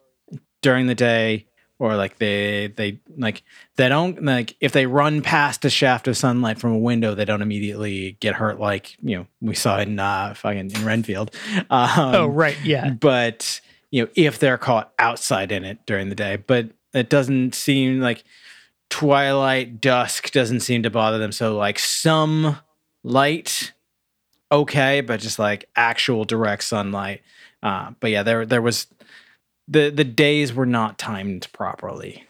during the day or like they they like they don't like if they run past a shaft of sunlight from a window they don't immediately get hurt like you know we saw in uh fucking in renfield um, oh, right. Yeah. but you know if they're caught outside in it during the day but it doesn't seem like twilight dusk doesn't seem to bother them. So like some light okay but just like actual direct sunlight. Uh but yeah there there was the the days were not timed properly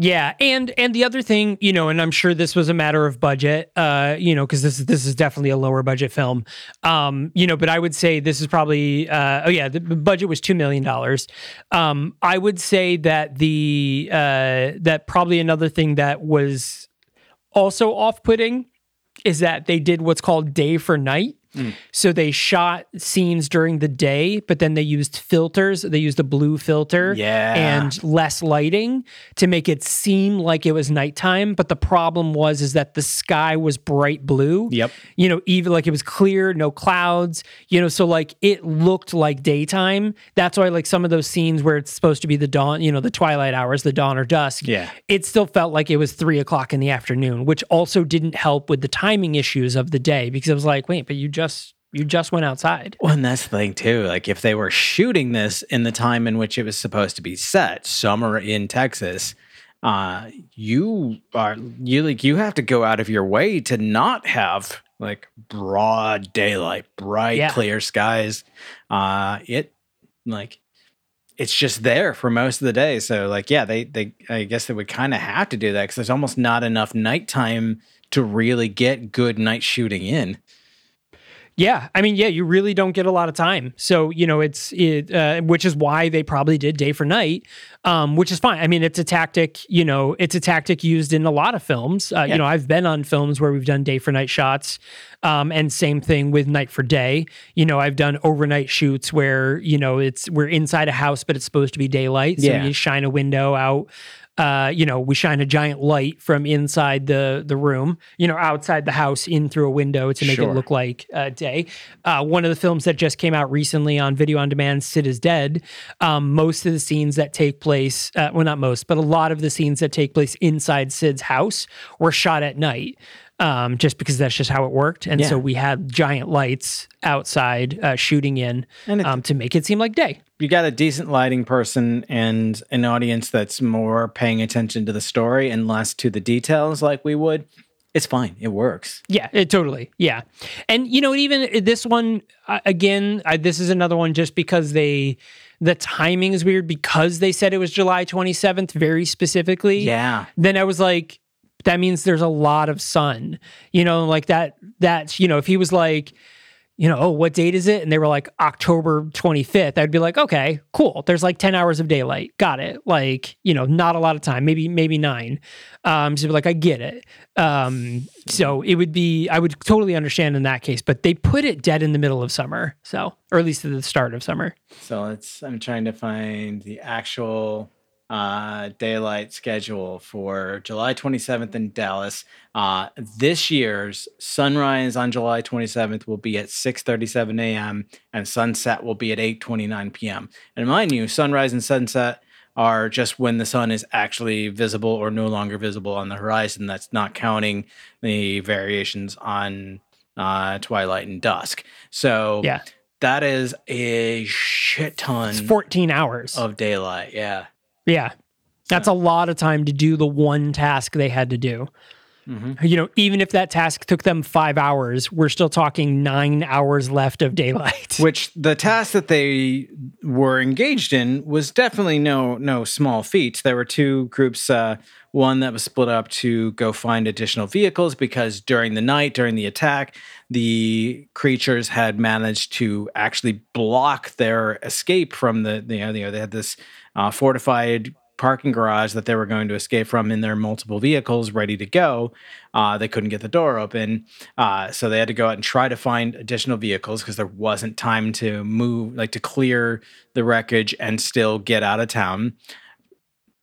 Yeah, and and the other thing, you know, and I'm sure this was a matter of budget, uh, you know, because this is this is definitely a lower budget film, um, you know, but I would say this is probably, uh, oh yeah, the budget was two million dollars. Um, I would say that the uh, that probably another thing that was also off putting is that they did what's called day for night. Mm. So they shot scenes during the day, but then they used filters. They used a blue filter Yeah. and less lighting to make it seem like it was nighttime. But the problem was is that the sky was bright blue. Yep. You know, even like it was clear, no clouds. You know, so like it looked like daytime. That's why like some of those scenes where it's supposed to be the dawn, you know, the twilight hours, the dawn or dusk. Yeah. It still felt like it was three o'clock in the afternoon, which also didn't help with the timing issues of the day because it was like, wait, but you just you just went outside. Well, and that's the thing too. Like, if they were shooting this in the time in which it was supposed to be set, summer in Texas, uh, you are you like you have to go out of your way to not have like broad daylight, bright, Yeah. clear skies. Uh, it like it's just there for most of the day. So, like, yeah, they they I guess they would kind of have to do that because there's almost not enough nighttime to really get good night shooting in. Yeah, I mean, yeah, you really don't get a lot of time. So you know, it's it, uh, which is why they probably did day for night, um, which is fine. I mean, it's a tactic. You know, it's a tactic used in a lot of films. Uh, Yeah. You know, I've been on films where we've done day for night shots, um, and same thing with night for day. You know, I've done overnight shoots where you know it's we're inside a house, but it's supposed to be daylight. So Yeah. you shine a window out. Uh, you know, we shine a giant light from inside the the room, you know, outside the house in through a window to make Sure. it look like uh, day. Uh, one of the films that just came out recently on video on demand, Sid is Dead. Um, most of the scenes that take place, uh, well, not most, but a lot of the scenes that take place inside Sid's house were shot at night. Um, just because that's just how it worked, and so we had giant lights outside uh, shooting in it- um, to make it seem like day. you got a decent lighting person and an audience that's more paying attention to the story and less to the details like we would, it's fine. It works. Yeah, it totally. Yeah. And you know, even this one uh, again, I, this is another one just because they the timing is weird because they said it was July 27th very specifically. Yeah. Then I was like that means there's a lot of sun. You know, like that that's, you know, if he was like you know, oh, what date is it? And they were like October 25th. I'd be like, okay, cool. There's like 10 hours of daylight. Got it. Like, you know, not a lot of time, maybe, maybe nine. Um, so like, I get it. Um, so it would be, I would totally understand in that case, but they put it dead in the middle of summer. So, or at least at the start of summer. So let's, I'm trying to find the actual uh, daylight schedule for July 27th in Dallas. Uh, this year's sunrise on July 27th will be at 6:37 a.m. and sunset will be at 8:29 p.m. And mind you, sunrise and sunset are just when the sun is actually visible or no longer visible on the horizon. That's not counting the variations on uh, twilight and dusk. So Yeah. that is a shit ton It's 14 hours. of daylight. Yeah. Yeah. That's a lot of time to do the one task they had to do. Mhm. You know, even if that task took them five hours, we're still talking nine hours left of daylight. Which the task that they were engaged in was definitely no no small feat. There were two groups. Uh, one that was split up to go find additional vehicles because during the night, during the attack, the creatures had managed to actually block their escape from the. the you know, they had this uh, fortified parking garage that they were going to escape from in their multiple vehicles ready to go. Uh, they couldn't get the door open. Uh, so they had to go out and try to find additional vehicles because there wasn't time to move, like to clear the wreckage and still get out of town.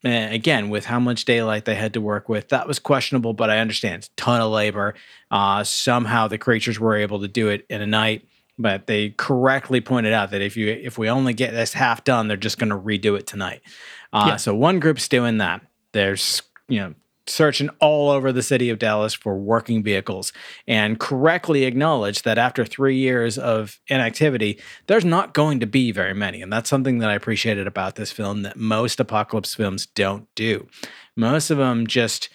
And again, with how much daylight they had to work with, that was questionable, but I understand. it's Ton of labor. Uh, somehow the creatures were able to do it in a night. But they correctly pointed out that if you if we only get this half done, they're just going to redo it tonight. Uh, Yeah. So one group's doing that. There's you know searching all over the city of Dallas for working vehicles and correctly acknowledged that after three years of inactivity, there's not going to be very many. And that's something that I appreciated about this film that most apocalypse films don't do. Most of them just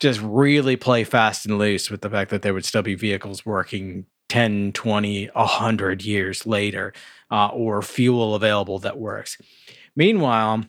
just really play fast and loose with the fact that there would still be vehicles working 10, 20, 100 years later uh, or fuel available that works. Meanwhile,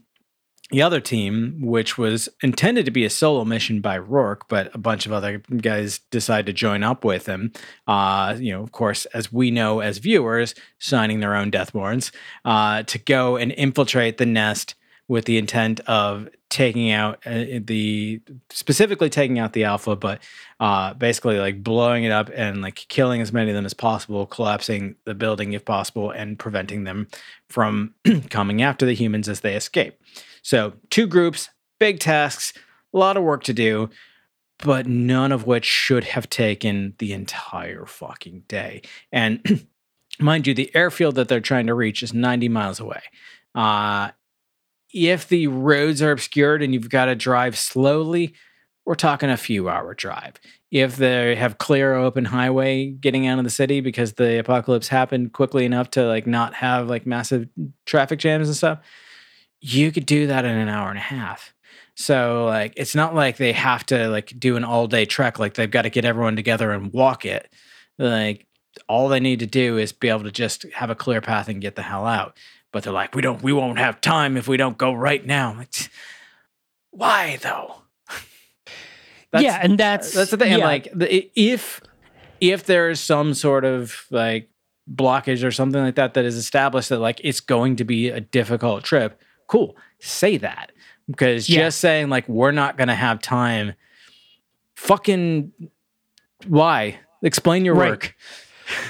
the other team, which was intended to be a solo mission by Rourke, but a bunch of other guys decided to join up with him. Uh, you know, of course, as we know as viewers, signing their own death warrants uh, to go and infiltrate the nest with the intent of taking out uh, the specifically taking out the alpha, but uh, basically like blowing it up and like killing as many of them as possible, collapsing the building if possible, and preventing them from coming after the humans as they escape. So, two groups, big tasks, a lot of work to do, but none of which should have taken the entire fucking day. And mind you, the airfield that they're trying to reach is 90 miles away. Uh, if the roads are obscured and you've got to drive slowly, we're talking a few hour drive. If they have clear open highway getting out of the city because the apocalypse happened quickly enough to like not have like massive traffic jams and stuff, you could do that in an hour and a half. So like it's not like they have to like do an all day trek like they've got to get everyone together and walk it. Like all they need to do is be able to just have a clear path and get the hell out. But they're like, we don't we won't have time if we don't go right now. I'm like, why though? yeah, and that's That's the thing. I'm yeah. like, the, if if there is some sort of like blockage or something like that that is established that like it's going to be a difficult trip, cool. Say that. Because Yeah. just saying like we're not gonna have time, fucking why? Explain your Right. work.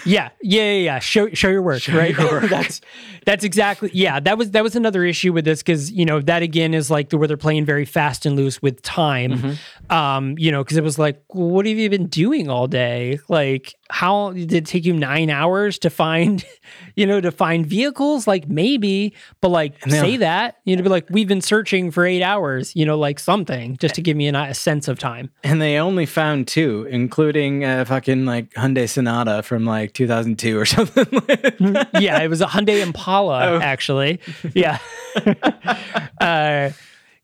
Yeah, yeah, yeah, yeah. Show show your work, Show right? your work. that's that's exactly yeah. That was that was another issue with this because you know that again is like the, where they're playing very fast and loose with time. Mm-hmm. Um, you know, because it was like, well, what have you been doing all day? Like, how did it take you nine hours to find, you know, to find vehicles? Like maybe, but like say that you know, be like, we've been searching for eight hours. You know, like something just to give me an, a sense of time. And they only found two, including a fucking like Hyundai Sonata from like 2002 or something. yeah, it was a Hyundai Impala, Oh. actually. Yeah. uh,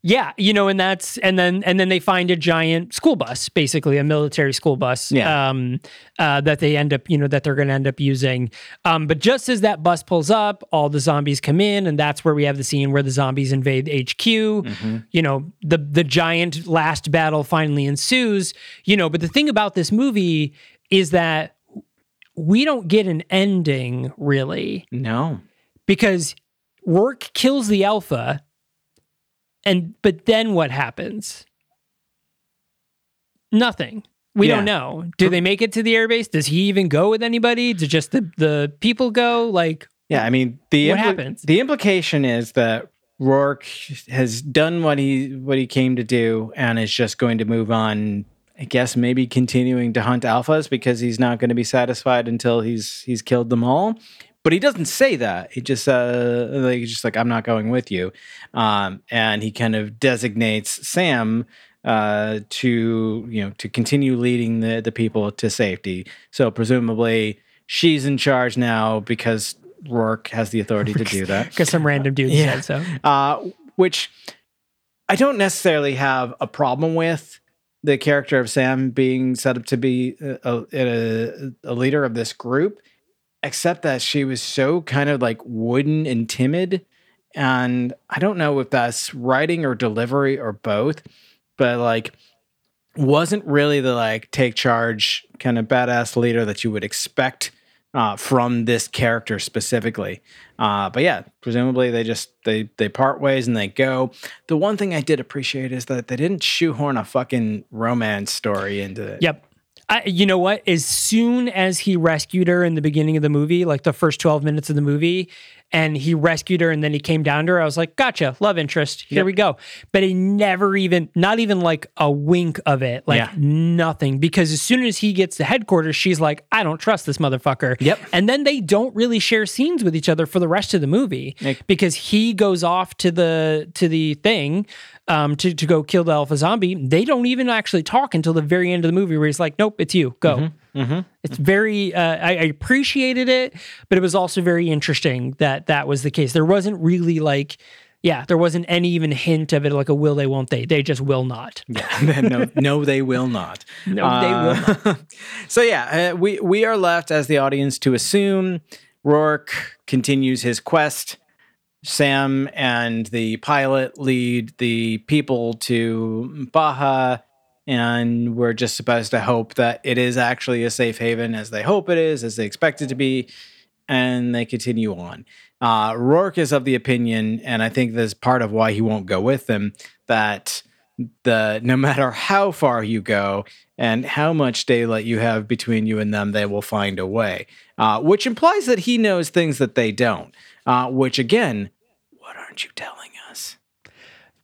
yeah, you know, and that's and then and then they find a giant school bus, basically a military school bus, Yeah. um, uh, that they end up, you know, that they're going to end up using. Um, but just as that bus pulls up, all the zombies come in, and that's where we have the scene where the zombies invade HQ. You know, the the giant last battle finally ensues. You know, but the thing about this movie is that we don't get an ending really no. because Rourke kills the alpha and but then what happens? Nothing. We Yeah. don't know. Do they make it to the airbase? Does he even go with anybody? Do just the, the people go? Like Yeah, I mean the What happens? The implication is that Rourke has done what he what he came to do and is just going to move on. I guess maybe continuing to hunt alphas because he's not going to be satisfied until he's he's killed them all. But he doesn't say that. He just uh like he's just like I'm not going with you, um, and he kind of designates Sam uh, to you know to continue leading the the people to safety. So presumably she's in charge now because Rourke has the authority to do that. because some random dude Yeah. said so. Uh, which I don't necessarily have a problem with the character of Sam being set up to be uh, a, a, a, a leader of this group, except that she was so kind of like wooden and timid. And I don't know if that's writing or delivery or both, but like wasn't really the like take charge kind of badass leader that you would expect uh, from this character specifically. Uh, but yeah, presumably they just they they part ways and they go. The one thing I did appreciate is that they didn't shoehorn a fucking romance story into it. Yep. I, you know what? As soon as he rescued her in the beginning of the movie, like the first 12 minutes of the movie, and he rescued her and then he came down to her, I was like, gotcha, love interest. Here Yep. we go. But he never even, not even like a wink of it, like Yeah. nothing. Because as soon as he gets to headquarters, she's like, I don't trust this motherfucker. Yep. And then they don't really share scenes with each other for the rest of the movie Like- because he goes off to the to the thing um, to to go kill the alpha zombie. They don't even actually talk until the very end of the movie where he's like, "Nope, it's you, go." Mm-hmm. It's very. Uh, I, I appreciated it, but it was also very interesting that that was the case. There wasn't really like. Yeah, there wasn't any even hint of it like a will they, won't they. They just will not. Yeah, no, no, they will not. No, they will will. so yeah, uh, we we are left as the audience to assume Rourke continues his quest. Sam and the pilot lead the people to Baja, and we're just supposed to hope that it is actually a safe haven as they hope it is, as they expect it to be, and they continue on. Uh, Rourke is of the opinion, and I think this is part of why he won't go with them, that the no matter how far you go and how much daylight you have between you and them, they will find a way. Uh, which implies that he knows things that they don't. Uh, which again, what aren't you telling us?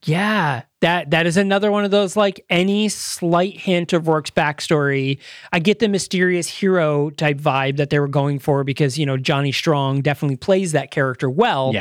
Yeah, that that is another one of those like any slight hint of Rourke's backstory. I get the mysterious hero type vibe that they were going for because you know Johnny Strong definitely plays that character well.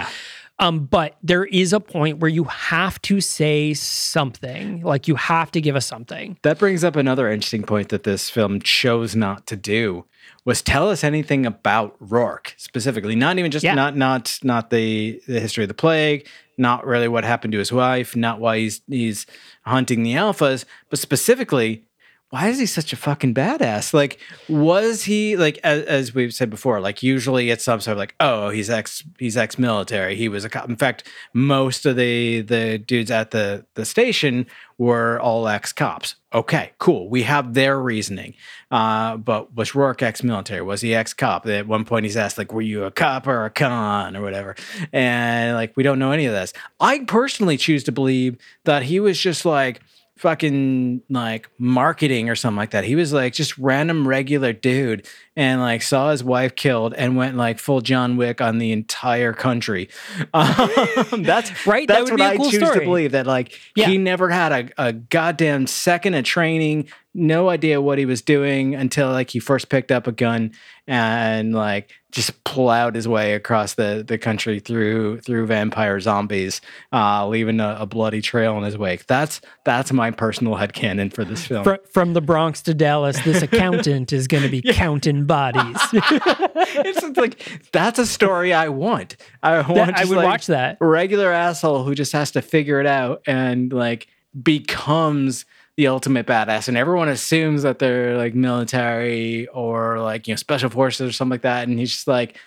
Um, but there is a point where you have to say something, like you have to give us something. That brings up another interesting point that this film chose not to do was tell us anything about Rourke specifically. Not even just Yeah. not not not the the history of the plague, not really what happened to his wife, not why he's he's hunting the alphas, but specifically why is he such a fucking badass? Like, was he like as, as, we've said before? Like, usually it's some sort of like, oh, he's ex he's ex military. He was a cop. In fact, most of the the dudes at the the station were all ex cops. Okay, cool. We have their reasoning. Uh, but was Rourke ex military? Was he ex cop? At one point, he's asked like, were you a cop or a con or whatever? And like, we don't know any of this. I personally choose to believe that he was just like fucking like marketing or something like that. He was like just random regular dude and like saw his wife killed and went like full John Wick on the entire country. Um, that's right. That's that what I cool choose story. to believe that like yeah. he never had a, a goddamn second of training, no idea what he was doing until like he first picked up a gun and like just plowed his way across the, the country through through vampire zombies, uh, leaving a, a, bloody trail in his wake. That's that's my personal headcanon for this film. From, from the Bronx to Dallas, this accountant is going to be counting bodies. it's like that's a story I want. I want. That, I would like, watch that regular asshole who just has to figure it out and like becomes the ultimate badass and everyone assumes that they're like military or like you know special forces or something like that and he's just like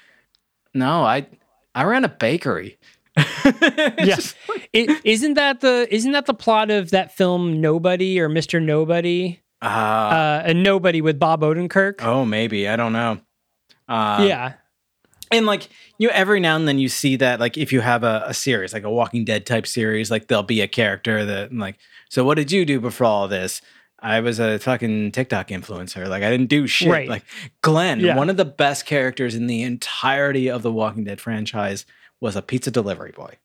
no i i ran a bakery. Yes yeah. isn't that the isn't that the plot of that film nobody or mr nobody? Uh, uh and nobody with bob odenkirk. Oh maybe i don't know. Uh, yeah. and like you know every now and then you see that like if you have a, a, series like a walking dead type series like there'll be a character that like so what did you do before all this? I was a fucking tiktok influencer. Like i didn't do shit. Right. like glenn yeah. one of the best characters in the entirety of the walking dead franchise was a pizza delivery boy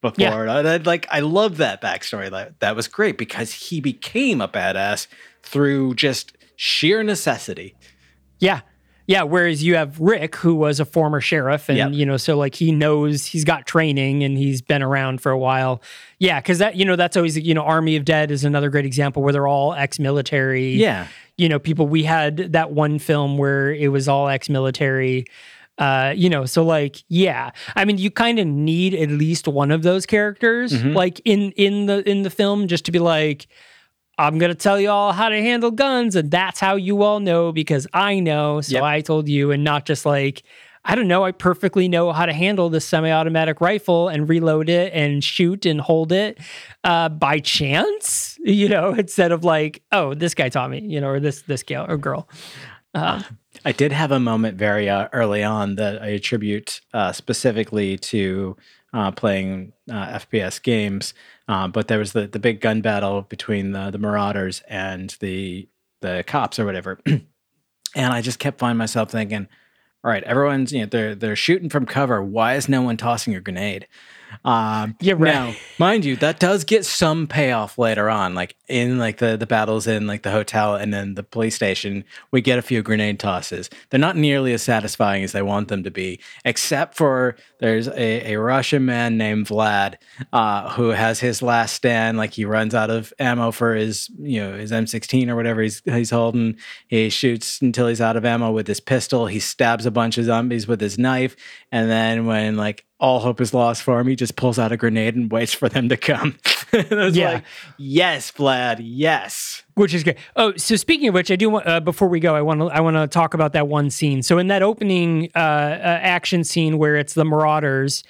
before. Yeah. I, like i love that backstory. That, that was great because he became a badass through just sheer necessity. Yeah yeah, whereas you have Rick, who was a former sheriff, and yep. you know, so like he knows he's got training and he's been around for a while. Yeah, because that you know that's always you know Army of Dead is another great example where they're all ex-military. Yeah, you know, people. We had that one film where it was all ex-military. Uh, you know, so like, yeah, I mean, you kind of need at least one of those characters, mm-hmm. like in in the in the film, just to be like I'm going to tell you all how to handle guns, and that's how you all know because I know. So yep. I told you, and not just like, I don't know, I perfectly know how to handle this semi automatic rifle and reload it and shoot and hold it uh, by chance, you know, instead of like, oh, this guy taught me, you know, or this, this gal or girl. Uh, I did have a moment very uh, early on that I attribute uh, specifically to uh, playing uh, FPS games. Uh, but there was the, the big gun battle between the, the Marauders and the the cops or whatever. and I just kept finding myself thinking, all right, everyone's you know they're they're shooting from cover. Why is no one tossing a grenade? Um, yeah, right. Now, mind you, that does get some payoff later on, like in like the the battles in like the hotel and then the police station. We get a few grenade tosses. They're not nearly as satisfying as I want them to be, except for there's a, a Russian man named Vlad uh, who has his last stand. Like he runs out of ammo for his you know his M16 or whatever he's he's holding. He shoots until he's out of ammo with his pistol. He stabs a bunch of zombies with his knife, and then when like all hope is lost for him. He just pulls out a grenade and waits for them to come. yeah. Like, yes, Vlad, yes. Which is great. Oh, so speaking of which, I do want uh, before we go, I want to I want to talk about that one scene. So in that opening uh, uh, action scene where it's the Marauders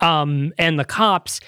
um, and the cops,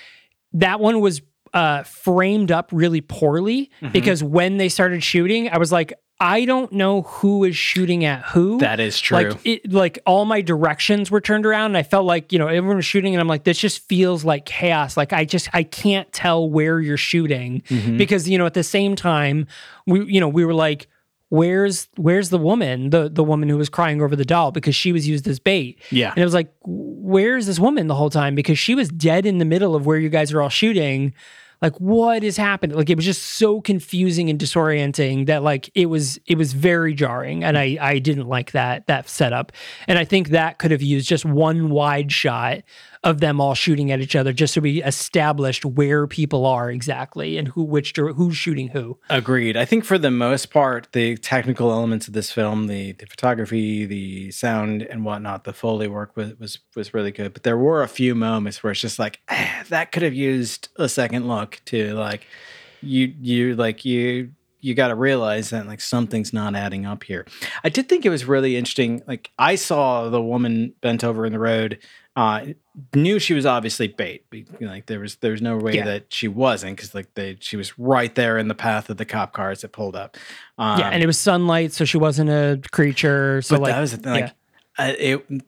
that one was uh, framed up really poorly mm-hmm. because when they started shooting, I was like, I don't know who is shooting at who. That is true. Like, it, like all my directions were turned around, and I felt like you know everyone was shooting, and I'm like, this just feels like chaos. Like I just I can't tell where you're shooting mm-hmm. because you know at the same time we you know we were like, where's where's the woman the the woman who was crying over the doll because she was used as bait. Yeah, and it was like, where's this woman the whole time because she was dead in the middle of where you guys are all shooting like what is happening? Like it was just so confusing and disorienting that like it was it was very jarring and i i didn't like that that setup. And i think that could have used just one wide shot of them all shooting at each other just so we established where people are exactly and who which who's shooting who. Agreed. I think for the most part, the technical elements of this film, the the photography, the sound and whatnot, the foley work was was was really good. But there were a few moments where it's just like eh, that could have used a second look to like you you like you you got to realize that like something's not adding up here. I did think it was really interesting. Like I saw the woman bent over in the road, uh, knew she was obviously bait. Like there was there was no way Yeah. that she wasn't because like they she was right there in the path of the cop cars that pulled up. Um, yeah, and it was sunlight, so she wasn't a creature. So but like, that was the thing. Like, yeah. uh, it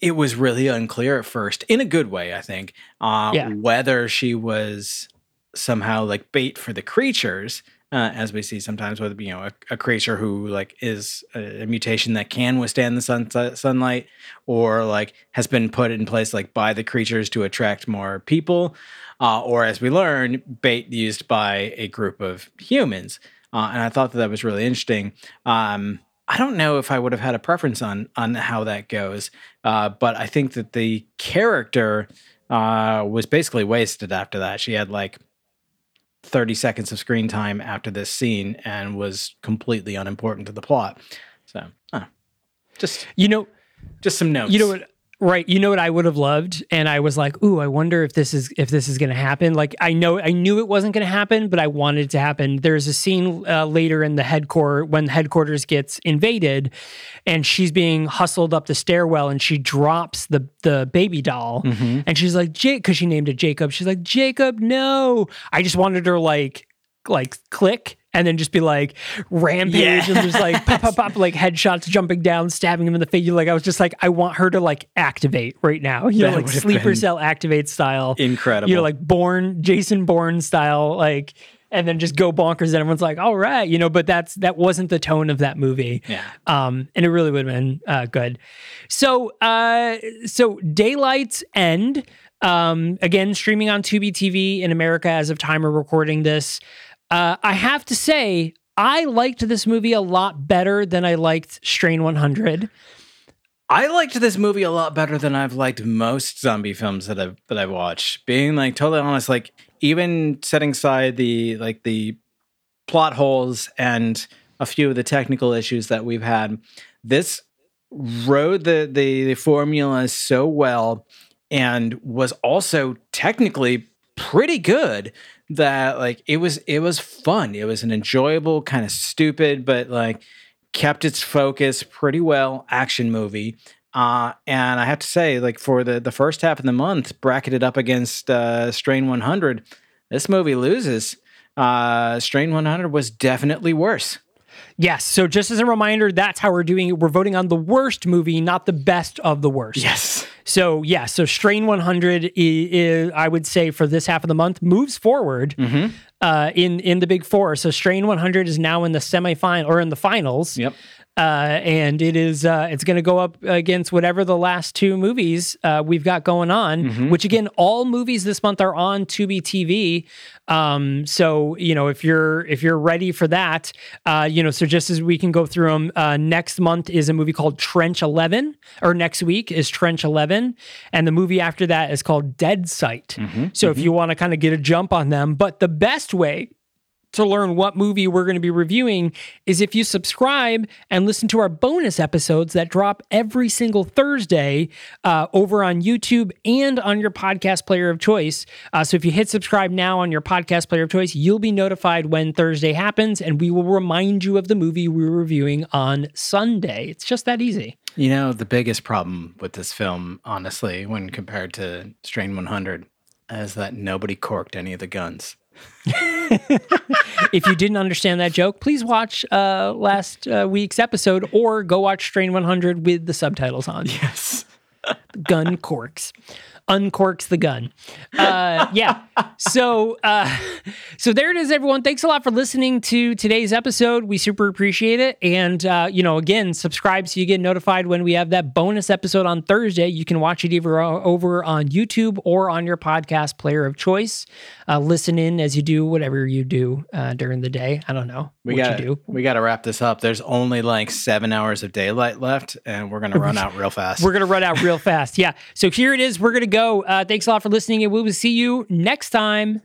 it was really unclear at first, in a good way, I think, uh, Yeah. whether she was somehow like bait for the creatures, uh, as we see sometimes with you know a, a creature who like is a, a mutation that can withstand the sun, sunlight, or like has been put in place like by the creatures to attract more people, uh, or as we learn, bait used by a group of humans. Uh, and I thought that that was really interesting. Um, I don't know if I would have had a preference on on how that goes, uh, but I think that the character uh, was basically wasted after that. She had like 30 seconds of screen time after this scene and was completely unimportant to the plot. So, uh, just you know, just some notes. You know what? Right. You know what I would have loved, and I was like, "Ooh, I wonder if this is if this is going to happen." Like, I know I knew it wasn't going to happen, but I wanted it to happen. There's a scene uh, later in the headquarter when headquarters gets invaded, and she's being hustled up the stairwell, and she drops the the baby doll, Mhm. and she's like, "Jake," because she named it Jacob. She's like, "Jacob, no!" I just wanted her like like click and then just be like rampage Yes. and just like pop pop pop like headshots jumping down stabbing him in the face like i was just like i want her to like activate right now you know like sleeper cell activate style Incredible. you know like Bourne jason bourne style like and then just go bonkers and everyone's like all right you know but that's that wasn't the tone of that movie yeah. um, and it really would have been uh, good. So, uh, so Daylight's End, um, again streaming on Tubi TV in America as of time of recording this. Uh, I have to say, I liked this movie a lot better than I liked Strain 100. I liked this movie a lot better than I've liked most zombie films that I've that I've watched. Being like totally honest, like even setting aside the like the plot holes and a few of the technical issues that we've had, this rode the the, the formula so well and was also technically pretty good that like it was it was fun. It was an enjoyable kind of stupid but like kept its focus pretty well action movie. Uh, and I have to say, like for the the first half of the month, bracketed up against uh, Strain 100, this movie loses. Uh, Strain 100 was definitely worse. Yes. So, just as a reminder, that's how we're doing it. We're voting on the worst movie, not the best of the worst. Yes. So, yeah. So, Strain 100 is, I would say, for this half of the month, moves forward Mm-hmm. uh, in in the big four. So, Strain 100 is now in the semifinal or in the finals. Yep. Uh, and it is uh, it's going to go up against whatever the last two movies uh, we've got going on. Mhm. Which again, all movies this month are on Tubi TV. Um, so you know if you're if you're ready for that, uh, you know, so just as we can go through them, uh, next month is a movie called Trench Eleven, or next week is Trench Eleven, and the movie after that is called Dead Sight. Mm-hmm. So if you want to kind of get a jump on them, but the best way to learn what movie we're going to be reviewing is if you subscribe and listen to our bonus episodes that drop every single Thursday uh, over on YouTube and on your podcast player of choice. Uh, so if you hit subscribe now on your podcast player of choice, you'll be notified when Thursday happens, and we will remind you of the movie we're reviewing on Sunday. It's just that easy. You know, the biggest problem with this film, honestly, when compared to Strain 100, is that nobody corked any of the guns. If you didn't understand that joke, please watch uh, last uh, week's episode or go watch Strain 100 with the subtitles on. Yes. gun corks uncorks the gun. Uh yeah. So uh so there it is everyone. Thanks a lot for listening to today's episode. We super appreciate it. And uh you know again subscribe so you get notified when we have that bonus episode on thursday. You can watch it either over on youtube or on your podcast player of choice. Uh listen in as you do whatever you do uh during the day. I don't know We what got do we got to wrap this up. There's only like seven hours of daylight left, and we're gonna run out real fast. We're gonna run out real fast. Yeah. So here it is. We're gonna go. Uh, thanks a lot for listening, and we will see you next time.